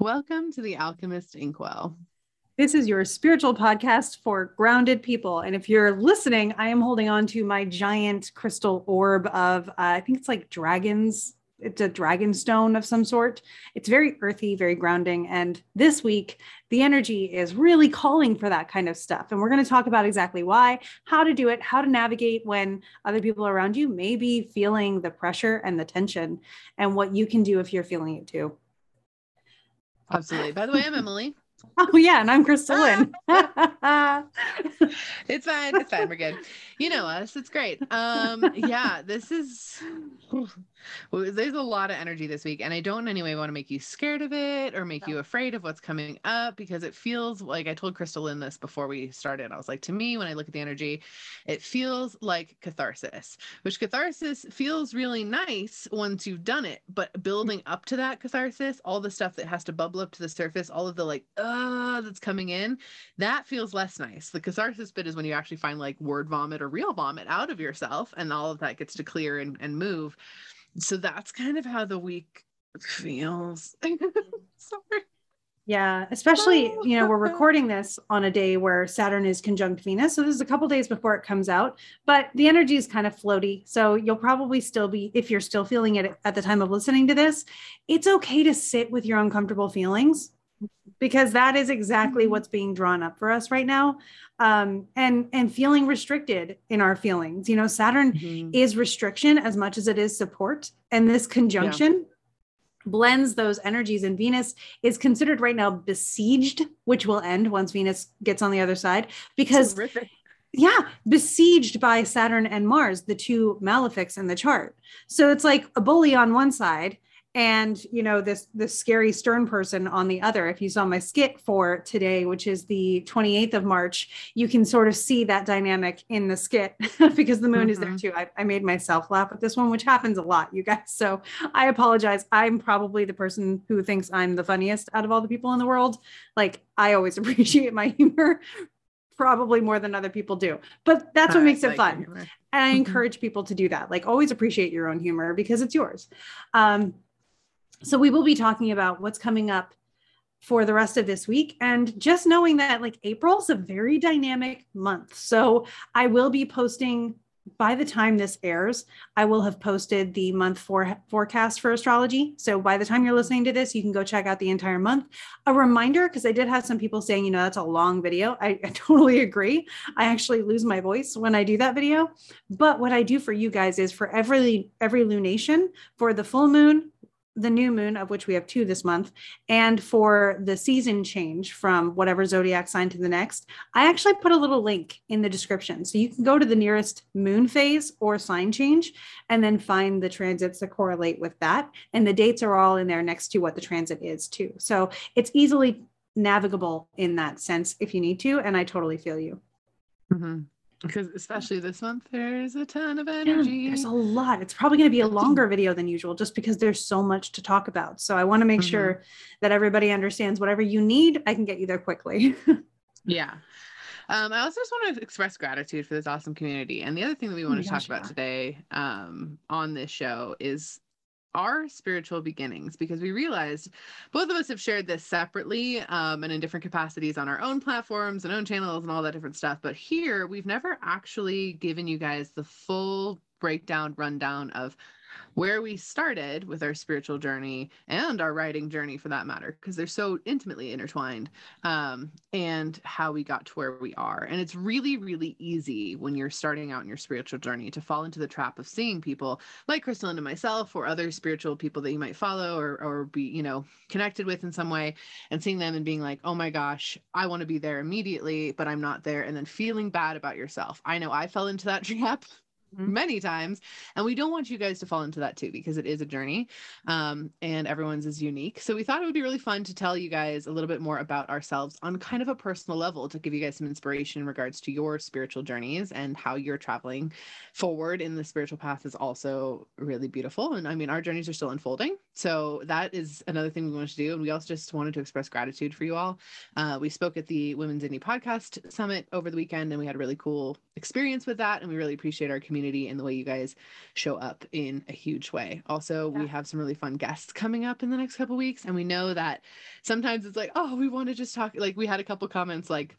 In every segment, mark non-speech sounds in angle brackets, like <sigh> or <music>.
Welcome to the Alchemist Inkwell. This is your spiritual podcast for grounded people. And if you're listening, I am holding on to my giant crystal orb of, uh, I think it's like dragons. It's a dragon stone of some sort. It's very earthy, very grounding. And this week, the energy is really calling for that kind of stuff. And we're going to talk about exactly why, how to do it, how to navigate when other people around you may be feeling the pressure and the tension, and what you can do if you're feeling it too. Absolutely. By the way, I'm Emily. <laughs> Oh yeah, and I'm KristaLyn. <laughs> it's fine. It's fine. We're good. You know us. It's great. Um, yeah, this is there's a lot of energy this week, and I don't in any way want to make you scared of it or make you afraid of what's coming up because it feels like I told KristaLyn this before we started. I was like, to me, when I look at the energy, it feels like catharsis, which catharsis feels really nice once you've done it, but building up to that catharsis, all the stuff that has to bubble up to the surface, all of the like, uh, that's coming in, that feels less nice. The catharsis bit is when you actually find like word vomit or real vomit out of yourself, and all of that gets to clear and, and move. So that's kind of how the week feels. <laughs> Sorry. Yeah, especially, you know, we're <laughs> recording this on a day where Saturn is conjunct Venus. So this is a couple days before it comes out, but the energy is kind of floaty. So you'll probably still be, if you're still feeling it at the time of listening to this, it's okay to sit with your uncomfortable feelings because that is exactly mm-hmm. what's being drawn up for us right now um, and and feeling restricted in our feelings you know saturn mm-hmm. is restriction as much as it is support and this conjunction yeah. blends those energies and venus is considered right now besieged which will end once venus gets on the other side because yeah besieged by saturn and mars the two malefics in the chart so it's like a bully on one side and you know this this scary stern person on the other. If you saw my skit for today which is the 28th of march you can sort of see that dynamic in the skit <laughs> because the moon mm-hmm. is there mm-hmm. too. I, I, made myself laugh at this one which happens a lot you guys. So i apologize. I'm probably the person who thinks i'm the funniest out of all the people in the world. Like i always <laughs> appreciate my humor probably more than other people do but that's what makes like it fun. and i mm-hmm. encourage people to do that. Like always appreciate your own humor because it's yours. Um, so we will be talking about what's coming up for the rest of this week and just knowing that like April's a very dynamic month. So I will be posting by the time this airs, I will have posted the month for forecast for astrology. So by the time you're listening to this, you can go check out the entire month. A reminder, because I did have some people saying, you know, that's a long video. I, I, <laughs> totally agree. I actually lose my voice when I do that video. But what I do for you guys is for every every lunation, for the full moon, the new moon, of which we have two this month, and for the season change from whatever zodiac sign to the next, I actually put a little link in the description. So you can go to the nearest moon phase or sign change and then find the transits that correlate with that. And the dates are all in there next to what the transit is, too. So it's easily navigable in that sense if you need to. And I totally feel you. Mm-hmm because especially this month there's a ton of energy yeah, there's a lot. It's probably going to be a longer video than usual just because there's so much to talk about. So i want to make mm-hmm. sure that everybody understands whatever you need i can get you there quickly. <laughs> Yeah. Um, I also just want to express gratitude for this awesome community. And the other thing that we want oh to talk about today um, on this show is our spiritual beginnings because we realized both of us have shared this separately um, and in different capacities on our own platforms and own channels and all that different stuff. But here, we've never actually given you guys the full breakdown, rundown of where we started with our spiritual journey and our writing journey for that matter because they're so intimately intertwined um, and how we got to where we are and it's really really easy when you're starting out in your spiritual journey to fall into the trap of seeing people like crystal and myself or other spiritual people that you might follow or, or be you know connected with in some way and seeing them and being like oh my gosh i want to be there immediately but i'm not there and then feeling bad about yourself i know i fell into that <laughs> trap. Many times and we don't want you guys to fall into that too because it is a journey um, and everyone's is unique. So we thought it would be really fun to tell you guys a little bit more about ourselves on kind of a personal level to give you guys some inspiration in regards to your spiritual journeys and how you're traveling forward in the spiritual path is also really beautiful. And i mean our journeys are still unfolding. So that is another thing we wanted to do. And we also just wanted to express gratitude for you all. Uh, we spoke at the women's indie podcast summit over the weekend and we had a really cool experience with that. And we really appreciate our community community and the way you guys show up in a huge way. Also, yeah. we have some really fun guests coming up in the next couple weeks, and we know that sometimes it's like, oh, we want to just talk. Like we had a couple comments like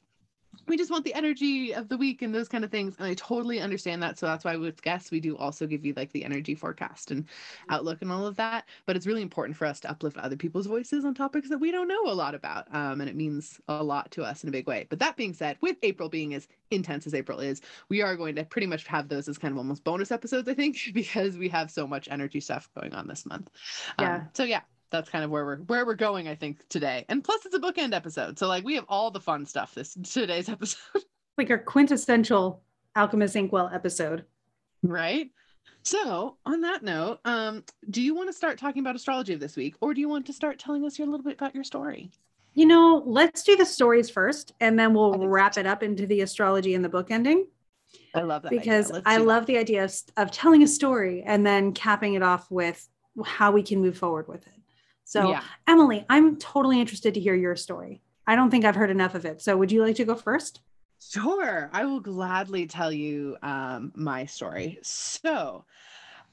we just want the energy of the week and those kind of things. And I totally understand that. So that's why with guests, we do also give you like the energy forecast and outlook and all of that. But it's really important for us to uplift other people's voices on topics that we don't know a lot about. Um, and it means a lot to us in a big way. But that being said, with April being as intense as April is, we are going to pretty much have those as kind of almost bonus episodes, I think, <laughs> because we have so much energy stuff going on this month. Yeah. Um, so yeah, that's kind of where we're where we're going i think today. And plus it's a bookend episode. So like we have all the fun stuff this <laughs> today's episode. <laughs> Like our quintessential alchemist inkwell episode. Right? So on that note um do you want to start talking about astrology of this week? Or do you want to start telling us a little bit about your story? You know let's do the stories first and then we'll wrap it up into the astrology and the book ending. I love that because i love the idea of, of telling a story and then capping it off with how we can move forward with it so, yeah. Emily, I'm totally interested to hear your story. I don't think I've heard enough of it. So, would you like to go first? Sure. I will gladly tell you um, my story. So,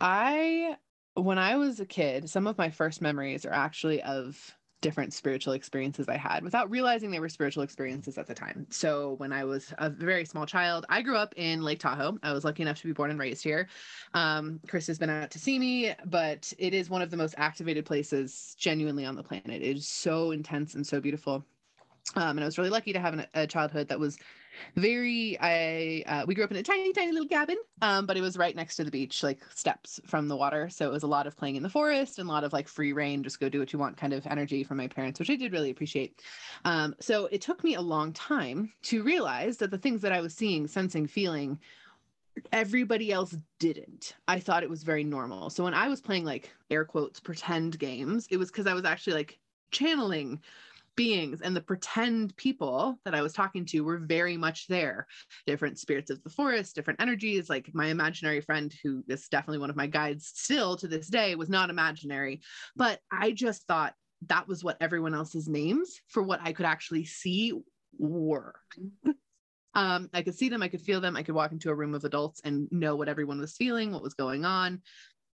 I, when I was a kid, some of my first memories are actually of different spiritual experiences I had without realizing they were spiritual experiences at the time. So when I was a very small child, I grew up in Lake Tahoe. I was lucky enough to be born and raised here. Um, Chris has been out to see me, but it is one of the most activated places genuinely on the planet. It is so intense and so beautiful. Um, and I was really lucky to have an, a childhood that was very i uh, we grew up in a tiny tiny little cabin um, but it was right next to the beach like steps from the water. So it was a lot of playing in the forest and a lot of like free reign just go do what you want kind of energy from my parents which i did really appreciate. Um, so it took me a long time to realize that the things that i was seeing sensing feeling everybody else didn't. I thought it was very normal. So when i was playing like air quotes pretend games it was because i was actually like channeling beings and the pretend people that I was talking to were very much there. Different spirits of the forest, different energies. Like my imaginary friend, who is definitely one of my guides still to this day, was not imaginary. But I just thought that was what everyone else's names for what I could actually see were. <laughs> Um, I could see them, I could feel them, I could walk into a room of adults and know what everyone was feeling, what was going on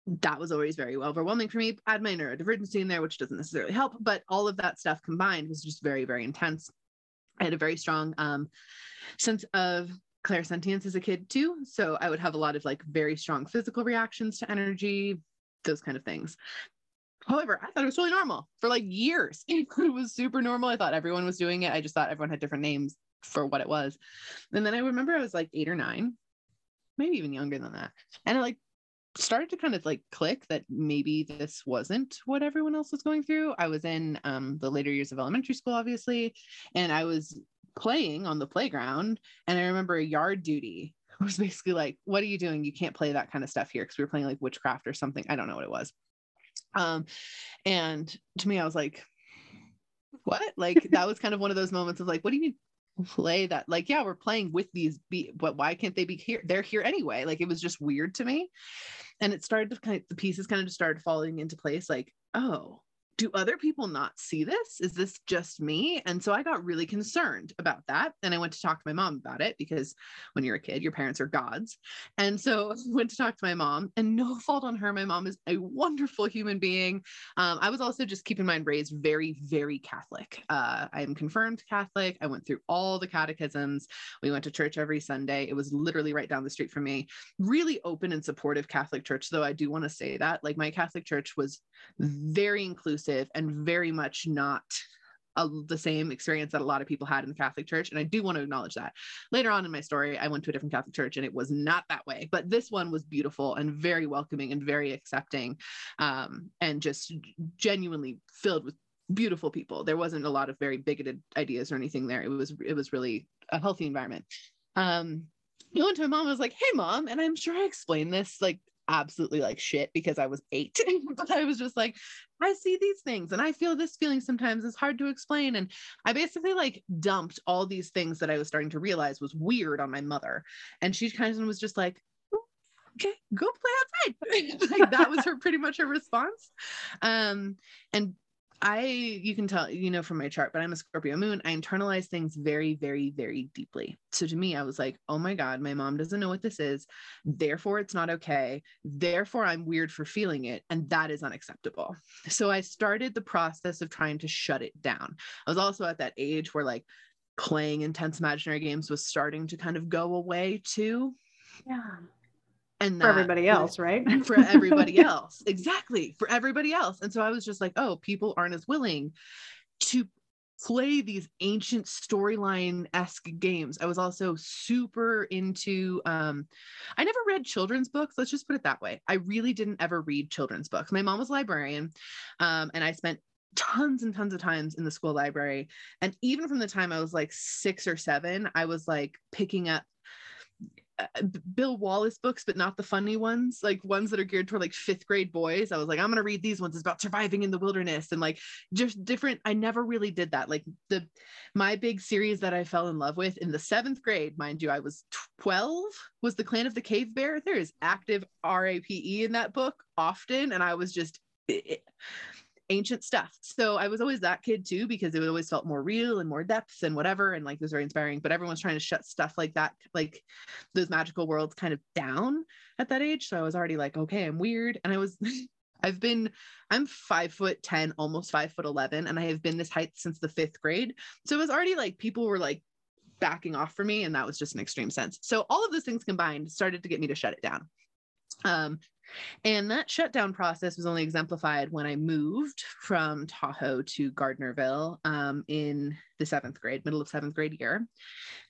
that was always very overwhelming for me. Had my neurodivergency in there, which doesn't necessarily help, but all of that stuff combined was just very, very intense. I had a very strong um, sense of clairsentience as a kid too. So I would have a lot of like very strong physical reactions to energy, those kind of things. However, I thought it was really normal for like years. <laughs> It was super normal. I thought everyone was doing it. I just thought everyone had different names for what it was. And then I remember I was like eight or nine, maybe even younger than that. And I like started to kind of like click that maybe this wasn't what everyone else was going through. I was in um, the later years of elementary school, obviously, and I was playing on the playground. And I remember a yard duty <laughs> was basically like, What are you doing? You can't play that kind of stuff here because we were playing like witchcraft or something. I don't know what it was. Um, and to me, I was like, What? Like, that was kind of one of those moments of like, What do you mean? Play that like yeah we're playing with these be but why can't they be here? They're here anyway. Like it was just weird to me. And it started to kind of the pieces kind of just started falling into place like oh do other people not see this? Is this just me? And so I got really concerned about that. And I went to talk to my mom about it because when you're a kid, your parents are gods. And so I <laughs> went to talk to my mom, and no fault on her. My mom is a wonderful human being. Um, I was also just keep in mind raised very, very Catholic. Uh, I am confirmed Catholic. I went through all the catechisms. We went to church every Sunday. It was literally right down the street from me. Really open and supportive Catholic church, though I do want to say that. Like my Catholic church was very inclusive and very much not a, the same experience that a lot of people had in the Catholic Church. And I do want to acknowledge that. Later on in my story, I went to a different Catholic church and it was not that way. But this one was beautiful and very welcoming and very accepting um, and just genuinely filled with beautiful people. There wasn't a lot of very bigoted ideas or anything there. It was it was really a healthy environment. Um, I went to my mom. I was like, "Hey, mom," and I'm sure I explained this like absolutely like shit because I was eight. <laughs> but I was just like, I see these things and I feel this feeling sometimes is hard to explain. And I basically like dumped all these things that I was starting to realize was weird on my mother. And she kind of was just like, okay, go play outside. <laughs> like that was her pretty much her response. Um, and I, you can tell, you know, from my chart, but I'm a Scorpio moon. I internalize things very, very, very deeply. So to me, I was like, oh my God, my mom doesn't know what this is. Therefore, it's not okay. Therefore, I'm weird for feeling it. And that is unacceptable. So I started the process of trying to shut it down. I was also at that age where like playing intense imaginary games was starting to kind of go away too. Yeah and for everybody else, right? <laughs> for everybody else. Exactly. For everybody else. And so I was just like, oh, people aren't as willing to play these ancient storyline esque games. I was also super into, um, I never read children's books. Let's just put it that way. I really didn't ever read children's books. My mom was a librarian, um, and I spent tons and tons of times in the school library. And even from the time I was like six or seven, I was like picking up Uh, Bill Wallace books, but not the funny ones, like ones that are geared toward like fifth grade boys. I was like, I'm gonna read these ones. It's about surviving in the wilderness and like just different. I never really did that. Like the my big series that I fell in love with in the seventh grade, mind you, I was 12, was the Clan of the Cave Bear. There is active RAPE in that book often, and I was just. Eh, eh, Ancient stuff. So I was always that kid too, because it always felt more real and more depth and whatever. And like it was very inspiring. But everyone's trying to shut stuff like that, like those magical worlds kind of down at that age. So I was already like, okay, I'm weird. And I was <laughs> I've been, I'm five foot 10, almost five foot 11, and I have been this height since the fifth grade. So it was already like people were like backing off for me, and that was just an extreme sense. So all of those things combined started to get me to shut it down. Um, and that shutdown process was only exemplified when I moved from Tahoe to Gardnerville um, in the seventh grade, middle of seventh grade year.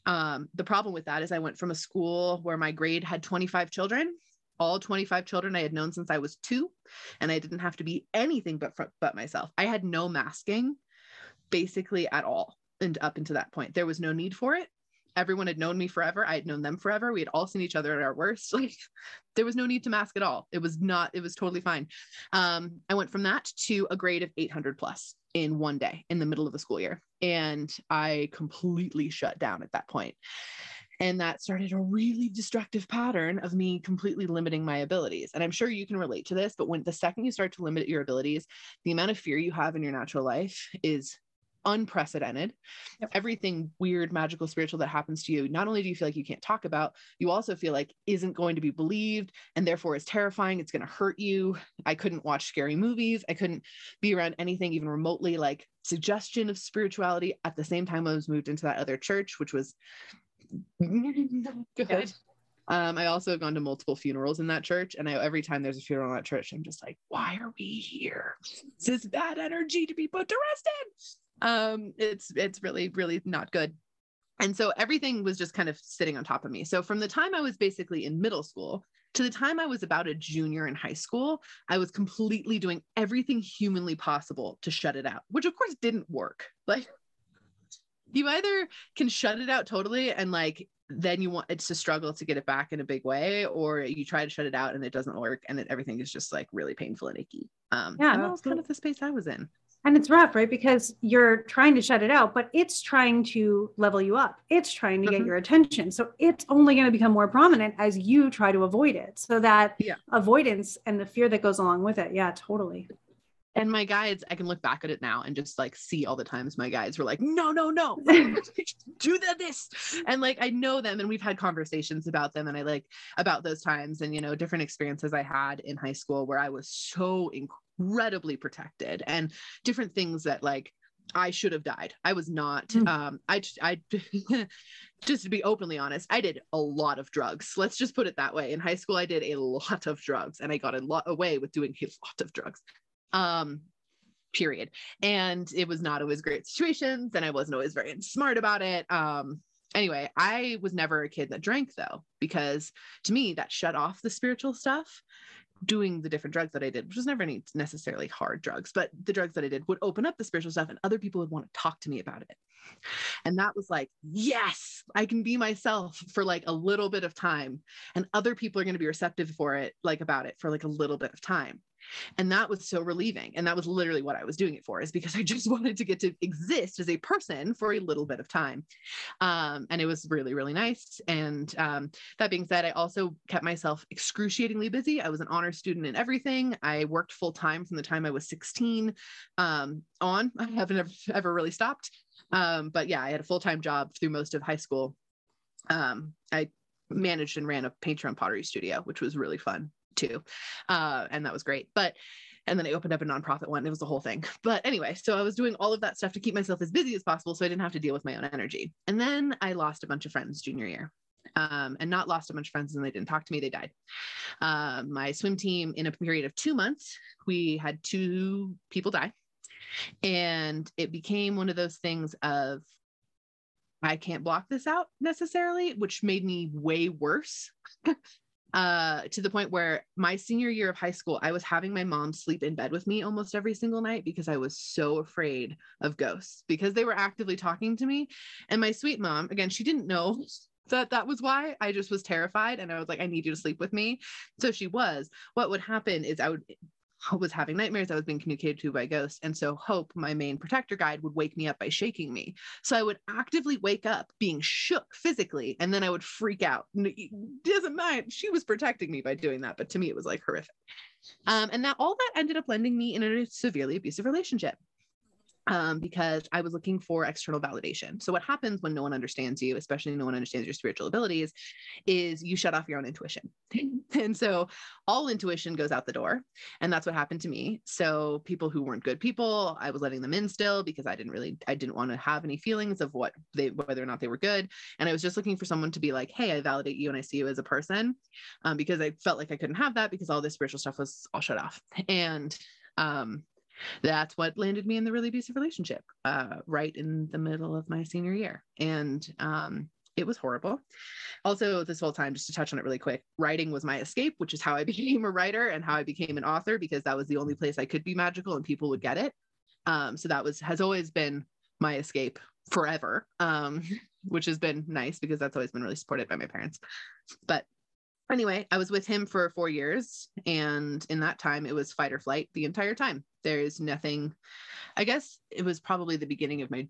Um, the problem with that is I went from a school where my grade had 25 children, all 25 children I had known since I was two, and I didn't have to be anything but but myself. I had no masking, basically at all, and up until that point, there was no need for it everyone had known me forever. I had known them forever. We had all seen each other at our worst. <laughs> Like there was no need to mask at all. It was not, it was totally fine. Um, I went from that to a grade of 800 plus in one day in the middle of the school year. And I completely shut down at that point. And that started a really destructive pattern of me completely limiting my abilities. And I'm sure you can relate to this, but when the second you start to limit your abilities, the amount of fear you have in your natural life is unprecedented. Yep. Everything weird, magical, spiritual that happens to you, not only do you feel like you can't talk about, you also feel like isn't going to be believed and therefore is terrifying. It's going to hurt you. I couldn't watch scary movies. I couldn't be around anything even remotely like suggestion of spirituality at the same time I was moved into that other church, which was <laughs> good. Um, I also have gone to multiple funerals in that church, and I, every time there's a funeral in that church, I'm just like, why are we here? This is bad energy to be put to rest in um it's it's really really not good. And so everything was just kind of sitting on top of me. So from the time i was basically in middle school to the time i was about a junior in high school i was completely doing everything humanly possible to shut it out which of course didn't work. <laughs> Like you either can shut it out totally and like then you want it's a struggle to get it back in a big way or you try to shut it out and it doesn't work and it, everything is just like really painful and icky. Um yeah that was kind of the space i was in and it's rough, right? Because you're trying to shut it out, but it's trying to level you up. It's trying to mm-hmm. get your attention. So it's only going to become more prominent as you try to avoid it. So that yeah. avoidance and the fear that goes along with it. Yeah, totally. And my guides, I can look back at it now and just like see all the times my guides were like, no, no, no, <laughs> do this. And like I know them and we've had conversations about them and I like about those times and you know, different experiences I had in high school where I was so incredible incredibly protected and different things that like I should have died. I was not. Mm. Um, I, I, <laughs> just to be openly honest, I did a lot of drugs. Let's just put it that way. In high school, I did a lot of drugs, and I got a lot away with doing a lot of drugs. Um, period. And it was not always great situations, and I wasn't always very smart about it. Um, anyway, I was never a kid that drank though, because to me that shut off the spiritual stuff doing the different drugs that I did, which was never any necessarily hard drugs, but the drugs that I did would open up the spiritual stuff and other people would want to talk to me about it. And that was like, yes, I can be myself for like a little bit of time. And other people are going to be receptive for it, like about it for like a little bit of time. And that was so relieving. And that was literally what I was doing it for, is because I just <laughs> wanted to get to exist as a person for a little bit of time. Um, and it was really, really nice. And um, that being said, I also kept myself excruciatingly busy. I was an honor student in everything. I worked full time from the time I was 16 um, on. <laughs> I haven't ever, ever really stopped. Um, but yeah, I had a full time job through most of high school. Um, I managed and ran a painter and pottery studio, which was really fun too. Uh, and that was great. But and then I opened up a nonprofit one. It was the whole thing. <laughs> But anyway, so I was doing all of that stuff to keep myself as busy as possible so I didn't have to deal with my own energy. And then I lost a bunch of friends junior year. Um, and not lost a bunch of friends and they didn't talk to me, they died. Uh, my swim team, in a period of two months, we had two people die. And it became one of those things of, I can't block this out necessarily, which made me way worse <laughs> uh, to the point where my senior year of high school, I was having my mom sleep in bed with me almost every single night because I was so afraid of ghosts because they were actively talking to me. And my sweet mom, again, she didn't know <laughs> that that was why I just was terrified and I was like, I need you to sleep with me. So she was. What would happen is I would was having nightmares. I was being communicated to by ghosts. And so Hope, my main protector guide, would wake me up by shaking me. So I would actively wake up being shook physically, and then I would freak out. Doesn't mind. She was protecting me by doing that, but to me it was like horrific. Um, and that all that ended up landing me in a severely abusive relationship um, because I was looking for external validation. So, what happens when no one understands you, especially no one understands your spiritual abilities, is you shut off your own intuition. <laughs> and so, all intuition goes out the door. And that's what happened to me. So, people who weren't good people, I was letting them in still because I didn't really, I didn't want to have any feelings of what they, whether or not they were good. And I was just looking for someone to be like, hey, I validate you and I see you as a person um, because I felt like I couldn't have that because all this spiritual stuff was all shut off. And, um, that's what landed me in the really abusive relationship uh, right in the middle of my senior year. And um, it was horrible. Also, this whole time, just to touch on it really quick, writing was my escape, which is how I <laughs> became a writer and how I became an author because that was the only place I could be magical and people would get it. Um, so that was has always been my escape forever, um, <laughs> which has been nice because that's always been really supported by my parents. But anyway, I was with him for four years. And in that time, it was fight or flight the entire time. There's nothing, I guess it was probably the beginning of my,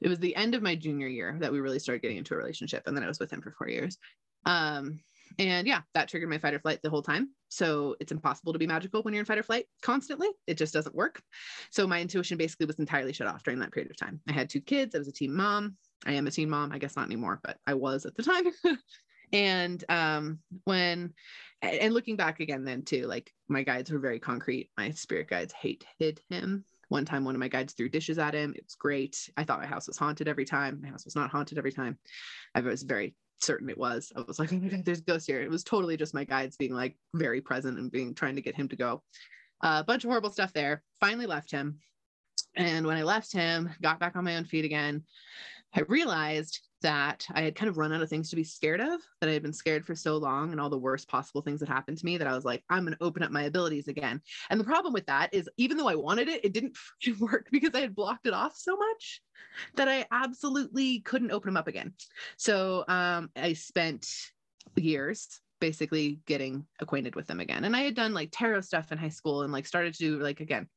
it was the end of my junior year that we really started getting into a relationship. And then I was with him for four years. Um, and yeah, that triggered my fight or flight the whole time. So it's impossible to be magical when you're in fight or flight constantly. It just doesn't work. So my intuition basically was entirely shut off during that period of time. I had two kids. I was a teen mom. I am a teen mom. I guess not anymore, but I was at the time. <laughs> and um when and looking back again then too like my guides were very concrete. My spirit guides hated him. One time one of my guides threw dishes at him. It was great. I thought my house was haunted every time. My house was not haunted every time. I was very certain it was. I was like oh my god there's ghosts here. It was totally just my guides being like very present and being trying to get him to go. Uh, a bunch of horrible stuff there. Finally left him. And when i left him got back on my own feet again i realized that I had kind of run out of things to be scared of, that I had been scared for so long and all the worst possible things that happened to me that I was like, I'm going to open up my abilities again. And the problem with that is, even though I wanted it, it didn't <laughs> work because I had blocked it off so much that I absolutely couldn't open them up again. So um, I spent years basically getting acquainted with them again. And I had done like tarot stuff in high school and like started to do like again,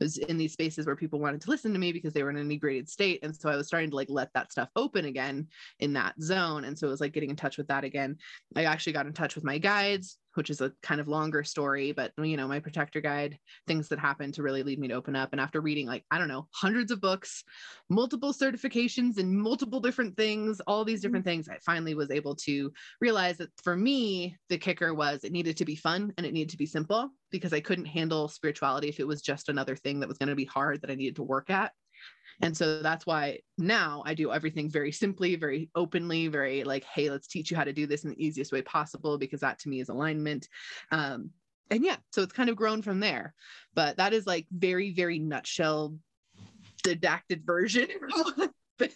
was in these spaces where people wanted to listen to me because they were in an inebriated state. And so I was starting to like let that stuff open again in that zone. And so it was like getting in touch with that again. I actually got in touch with my guides which is a kind of longer story, but you know, my protector guide, things that happened to really lead me to open up. And after reading like, I don't know, hundreds of books, multiple certifications and multiple different things, all these mm-hmm. different things, I finally was able to realize that for me, the kicker was it needed to be fun and it needed to be simple because I couldn't handle spirituality if it was just another thing that was going to be hard that I needed to work at. And so that's why now I do everything very simply, very openly, very like, hey, let's teach you how to do this in the easiest way possible, because that to me is alignment. Um, and yeah, so it's kind of grown from there. But that is like very, very nutshell didactic version <laughs> uh,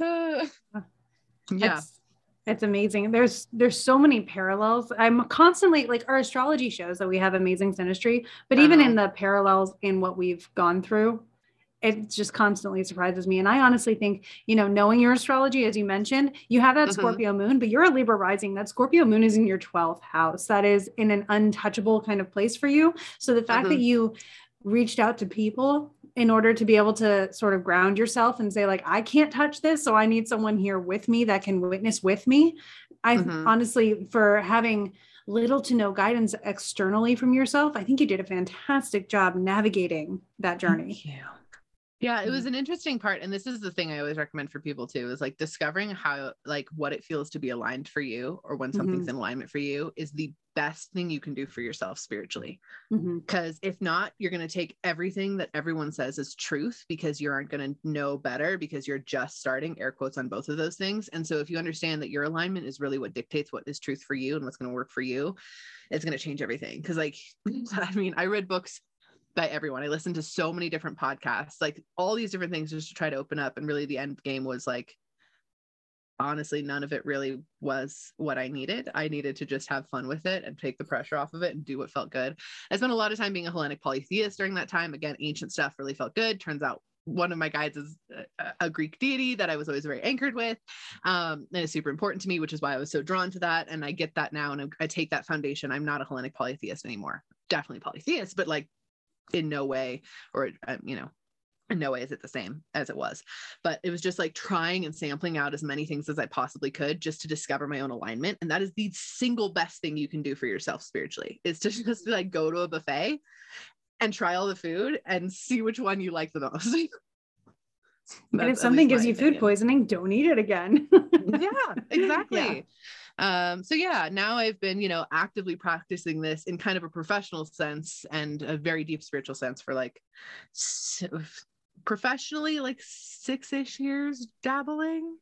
<laughs> yeah. It's, it's amazing. There's there's so many parallels. I'm constantly like our astrology shows that we have amazing synastry, but uh-huh. even in the parallels in what we've gone through, it just constantly surprises me. And I honestly think, you know, knowing your astrology, as you mentioned, you have that mm-hmm. Scorpio moon, but you're a Libra rising. That Scorpio moon is in your 12th house. That is in an untouchable kind of place for you. So the fact mm-hmm. that you reached out to people in order to be able to sort of ground yourself and say like i can't touch this so i need someone here with me that can witness with me i mm-hmm. honestly for having little to no guidance externally from yourself i think you did a fantastic job navigating that journey yeah, it was mm. an interesting part. And this is the thing I always recommend for people too is like discovering how, like, what it feels to be aligned for you or when something's mm-hmm. in alignment for you is the best thing you can do for yourself spiritually. Because mm-hmm. if not, you're going to take everything that everyone says is truth because you aren't going to know better because you're just starting, air quotes on both of those things. And so if you understand that your alignment is really what dictates what is truth for you and what's going to work for you, it's going to change everything. Because, like, <laughs> I mean, I read books by everyone. I listened to so many different podcasts, like all these different things just to try to open up. And really the end game was like, honestly, none of it really was what I needed. I needed to just have fun with it and take the pressure off of it and do what felt good. I spent a lot of time being a Hellenic polytheist during that time. Again, ancient stuff really felt good. Turns out one of my guides is a, Greek deity that I was always very anchored with. Um, and it's super important to me, which is why I was so drawn to that. And I get that now and I take that foundation. I'm not a Hellenic polytheist anymore. Definitely polytheist, but like in no way, or um, you know, in no way is it the same as it was. But it was just like trying and sampling out as many things as I possibly could just to discover my own alignment. And that is the single best thing you can do for yourself spiritually is to <laughs> just like go to a buffet and try all the food and see which one you like the most. <laughs> and if something gives you opinion. food poisoning, don't eat it again. <laughs> yeah, exactly. Yeah. Um, so yeah, now I've been, you know, actively practicing this in kind of a professional sense and a very deep spiritual sense for like professionally, like six-ish years dabbling,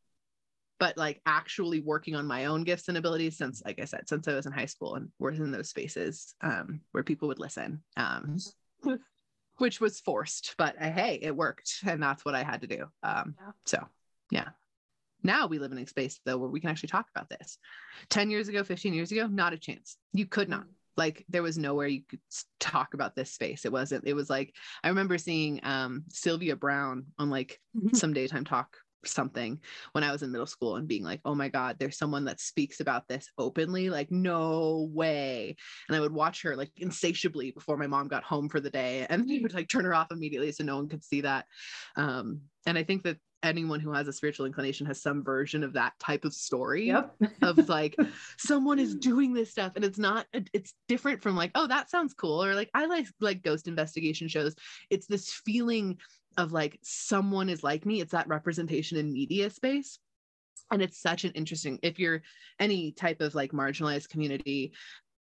but like actually working on my own gifts and abilities since, like I said, since I was in high school and was in those spaces um, where people would listen. Um, which was forced, but uh, hey, it worked, and that's what I had to do. Um, yeah. So, yeah. Now we live in a space though where we can actually talk about this. 10 years ago, 15 years ago, not a chance. You could not. Like there was nowhere you could talk about this space. It wasn't, it was like I remember seeing um Sylvia Browne on like mm-hmm. some daytime talk something when I was in middle school and being like, oh my God, there's someone that speaks about this openly. Like, no way. And I would watch her like insatiably before my mom got home for the day and <laughs> would like turn her off immediately so no one could see that. Um, and I think that anyone who has a spiritual inclination has some version of that type of story yep. of like <laughs> someone is doing this stuff and it's not it's different from like oh that sounds cool or like i like like ghost investigation shows it's this feeling of like someone is like me it's that representation in media space and it's such an interesting if you're any type of like marginalized community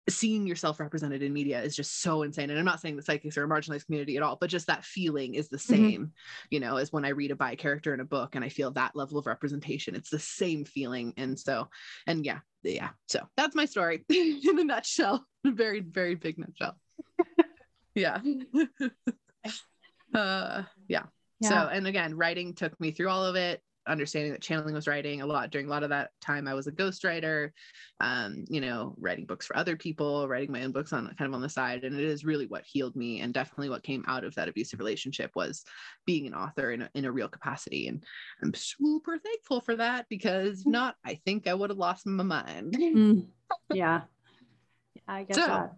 seeing yourself represented in media is just so insane. And I'm not saying the psychics are a marginalized community at all, but just that feeling is the mm-hmm. same, mm-hmm. you know, as when I read a bi character in a book and I feel that level of representation. It's the same feeling. And so, and yeah, yeah. So that's my story <laughs> in a nutshell, a <laughs> very, very big nutshell. <laughs> yeah. uh, yeah. Yeah. So, and again, writing took me through all of it understanding that channeling was writing a lot during a lot of that time i was a ghostwriter um, you know writing books for other people writing my own books on kind of on the side and it is really what healed me and definitely what came out of that abusive relationship was being an author in a, in a real capacity and i'm super thankful for that because mm. not i think i would have lost my mind mm. <laughs> yeah i guess so, that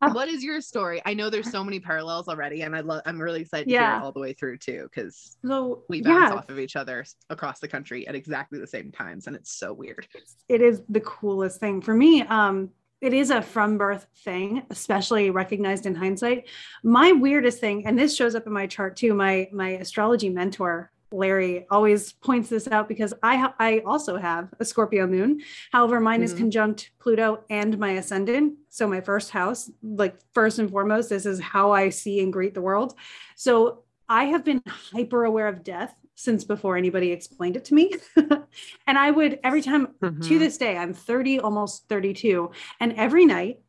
what is your story? I know there's so many parallels already, and I love. I'm really excited yeah. to hear it all the way through too, because so, we bounce yeah. off of each other across the country at exactly the same times, and it's so weird. It is the coolest thing for me. Um, it is a from birth thing, especially recognized in hindsight. My weirdest thing, and this shows up in my chart too. My my astrology mentor Larry always points this out because I ha- I also have a Scorpio moon. However, mine mm-hmm. is conjunct Pluto and my ascendant. So my first house, like first and foremost, this is how I see and greet the world. So I have been hyper aware of death since before anybody explained it to me. <laughs> and I would every time mm-hmm. to this day, I'm 30, almost 32, and every night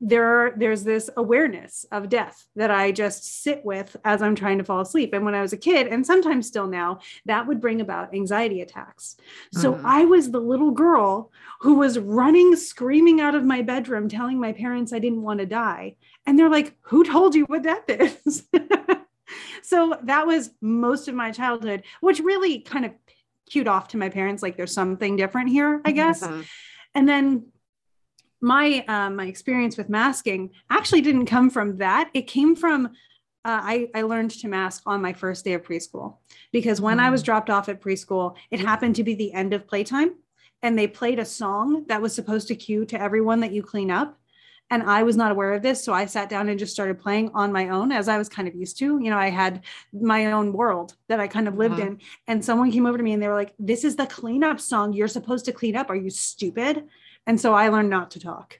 there are, there's this awareness of death that I just sit with as I'm trying to fall asleep. And when I was a kid, and sometimes still now, that would bring about anxiety attacks. So mm. I was the little girl who was running, screaming out of my bedroom, telling my parents I didn't want to die. And they're like, Who told you what death is? <laughs> so that was most of my childhood, which really kind of cued off to my parents like there's something different here, I guess. Mm-hmm. And then my uh, my experience with masking actually didn't come from that. It came from uh, I, I learned to mask on my first day of preschool because when mm. I was mm. dropped off at preschool, it happened to be the end of playtime and they played a song that was supposed to cue to everyone that you clean up. And I was not aware of this. So I sat down and just started playing on my own as I was kind of used to. You know, I had my own world that I kind of lived uh-huh. in. And someone came over to me and they were like, This is the cleanup song. You're supposed to clean up. Are you stupid? And so I learned not to talk.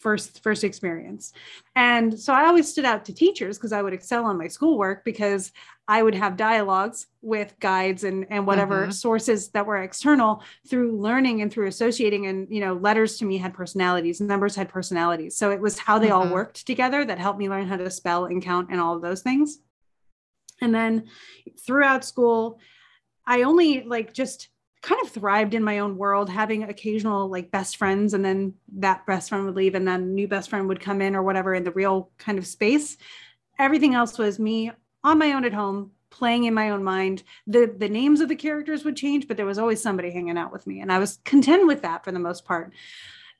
First first experience. And so i always stood out to teachers because i would excel on my schoolwork because i would have dialogues with guides and and whatever mm-hmm. sources that were external through learning and through associating. And you know letters to me had personalities numbers had personalities. So it was how they mm-hmm. all worked together that helped me learn how to spell and count and all of those things. And then throughout school i only like just kind of thrived in my own world, having occasional like best friends, and then that best friend would leave, and then new best friend would come in or whatever in the real kind of space. Everything else was me on my own at home, playing in my own mind. The the names of the characters would change, but there was always somebody hanging out with me, and I was content with that for the most part.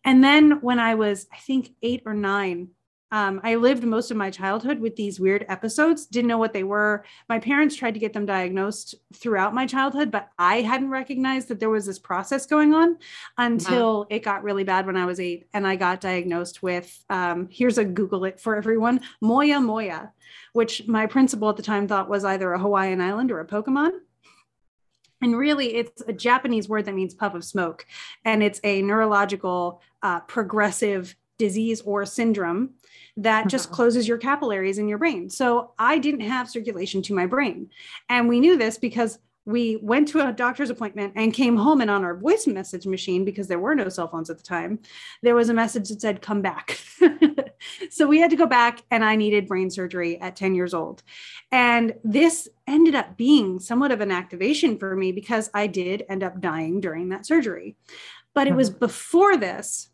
And then when I was, I think, eight or nine, um, I lived most of my childhood with these weird episodes, didn't know what they were. My parents tried to get them diagnosed throughout my childhood, but I hadn't recognized that there was this process going on until wow. it got really bad when I was eight. And I got diagnosed with um, here's a Google it for everyone Moya Moya, which my principal at the time thought was either a Hawaiian island or a Pokemon. And really, it's a Japanese word that means puff of smoke. And it's a neurological, uh, progressive disease or syndrome that just uh-huh. closes your capillaries in your brain. So I didn't have circulation to my brain. And we knew this because we went to a doctor's appointment and came home and on our voice message machine because there were no cell phones at the time there was a message that said come back <laughs> so we had to go back and i needed brain surgery at 10 years old and this ended up being somewhat of an activation for me because i did end up dying during that surgery but it was uh-huh. before this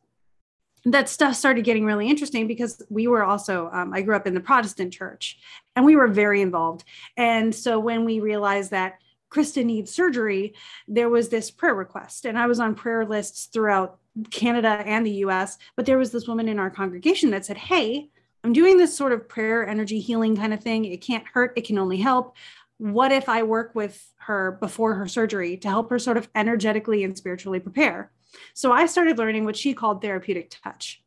that stuff started getting really interesting because we were also um, i grew up in the protestant church and we were very involved. And so when we realized that krista needs surgery there was this prayer request and i was on prayer lists throughout canada and the us but there was this woman in our congregation that said hey i'm doing this sort of prayer energy healing kind of thing. It can't hurt. It can only help. What if i work with her before her surgery to help her sort of energetically and spiritually prepare so I started learning what she called therapeutic touch.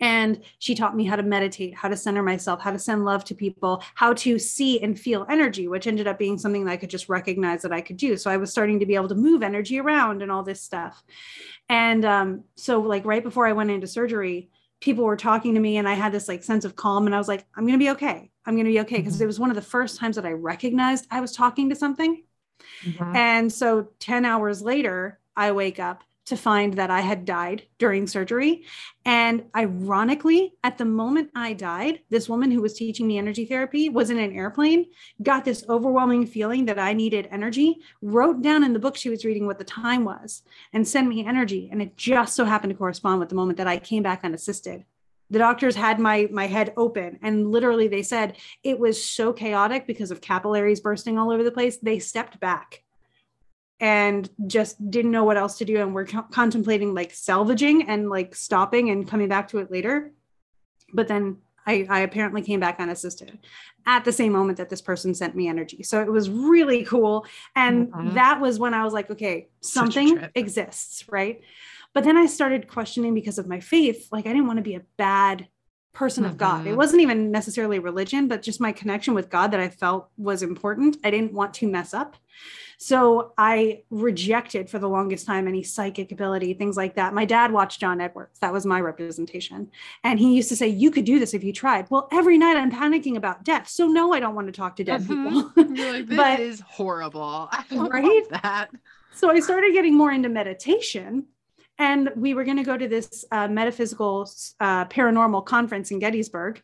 And she taught me how to meditate, how to center myself, how to send love to people, how to see and feel energy, which ended up being something that I could just recognize that I could do. So I was starting to be able to move energy around and all this stuff. And um, so, like, right before I went into surgery, people were talking to me and I had this like sense of calm and I was like, I'm going to be okay. I'm going to be okay. Because mm-hmm. it was one of the first times that I recognized I was talking to something. Mm-hmm. And so 10 hours later, I wake up to find that I had died during surgery. And ironically, at the moment I died, this woman who was teaching me energy therapy was in an airplane, got this overwhelming feeling that I needed energy, wrote down in the book she was reading what the time was, and sent me energy. And it just so happened to correspond with the moment that I came back unassisted. The doctors had my my head open and literally they said it was so chaotic because of capillaries bursting all over the place. They stepped back and just didn't know what else to do. And we're co- contemplating like salvaging and like stopping and coming back to it later. But then I, I, apparently came back unassisted at the same moment that this person sent me energy. So it was really cool. And mm-hmm. that was when i was like okay something exists right? But then i started questioning because of my faith. Like i didn't want to be a bad person of God. It mm-hmm. wasn't even necessarily religion, but just my connection with God that I felt was important. I didn't want to mess up. So I rejected for the longest time any psychic ability, things like that. My dad watched John Edwards. That was my representation. And he used to say, You could do this if you tried. Well, every night I'm panicking about death. So no, I don't want to talk to dead mm-hmm. people. <laughs> Like, this but, is horrible. I don't right? that. So I started getting more into meditation and we were going to go to this uh, metaphysical uh, paranormal conference in Gettysburg.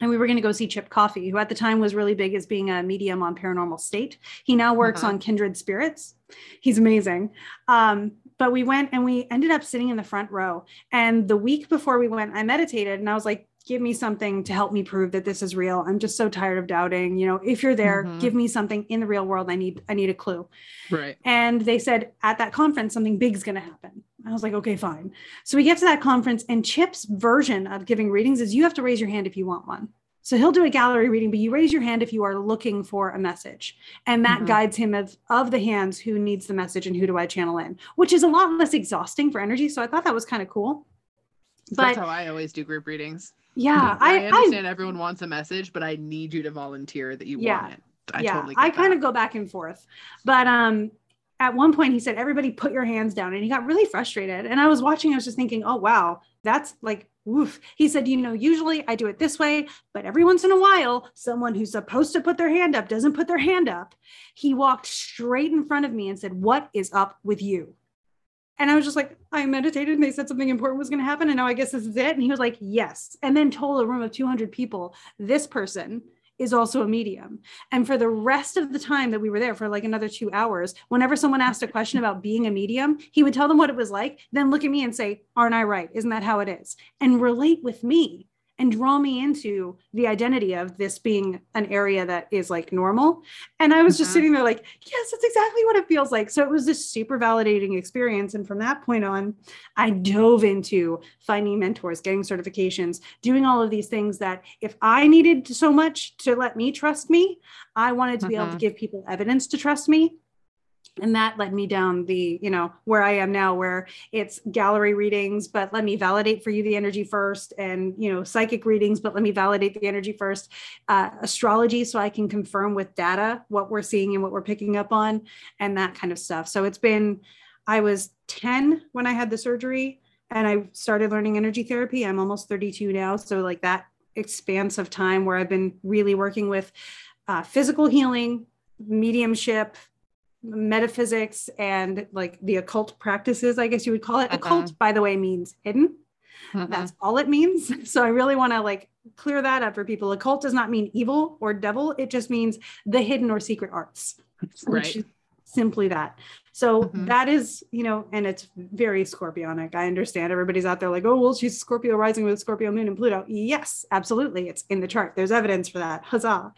And we were going to go see Chip Coffey, who at the time was really big as being a medium on paranormal state. He now works uh-huh. on kindred spirits. He's amazing. Um, but we went and we ended up sitting in the front row. And the week before we went, I meditated and I was like, give me something to help me prove that this is real i'm just so tired of doubting you know if you're there mm-hmm. give me something in the real world i need i need a clue right and they said at that conference something big's going to happen i was like okay fine. So we get to that conference and chip's version of giving readings is you have to raise your hand if you want one. So he'll do a gallery reading but you raise your hand if you are looking for a message. And that mm-hmm. guides him of, of the hands who needs the message and who do i channel in which is a lot less exhausting for energy. So i thought that was kind of cool. But that's how i always do group readings. Yeah, I, I understand I, everyone wants a message, but I need you to volunteer that you yeah, want it. I yeah, totally I kind of go back and forth. But um at one point he said, everybody put your hands down. And he got really frustrated. And I was watching, I was just thinking, oh wow, that's like woof. He said, you know, usually I do it this way, but every once in a while, someone who's supposed to put their hand up doesn't put their hand up. He walked straight in front of me and said, What is up with you? And I was just like, I meditated and they said something important was going to happen. And now I guess this is it. And he was like, yes. And then told a room of 200 people, this person is also a medium. And for the rest of the time that we were there for like another two hours, whenever someone asked a question about being a medium, he would tell them what it was like, then look at me and say, Aren't I right? Isn't that how it is? And relate with me and draw me into the identity of this being an area that is like normal. And I was just mm-hmm. sitting there like, yes, that's exactly what it feels like. So it was this super validating experience. And from that point on, I dove into finding mentors, getting certifications, doing all of these things that if I needed so much to let me trust me, I wanted to mm-hmm. be able to mm-hmm. give people evidence to trust me and that led me down the you know where i am now where it's gallery readings but let me validate for you the energy first and you know psychic readings but let me validate the energy first. Uh, astrology so i can confirm with data what we're seeing and what we're picking up on and that kind of stuff. So it's been i was 10 when i had the surgery and i started learning energy therapy. I'm almost 32 now so like that expanse of time where i've been really working with uh, physical healing mediumship metaphysics and like the occult practices, I guess you would call it. Uh-huh. Occult, by the way, means hidden. Uh-huh. That's all it means. <laughs> So I really want to like clear that up for people. Occult does not mean evil or devil. It just means the hidden or secret arts. <laughs> which Right. simply that. So mm-hmm. that is, you know, and it's very scorpionic. I understand everybody's out there like, oh, well, she's Scorpio rising with Scorpio moon and Pluto. Yes, absolutely. It's in the chart. There's evidence for that. Huzzah.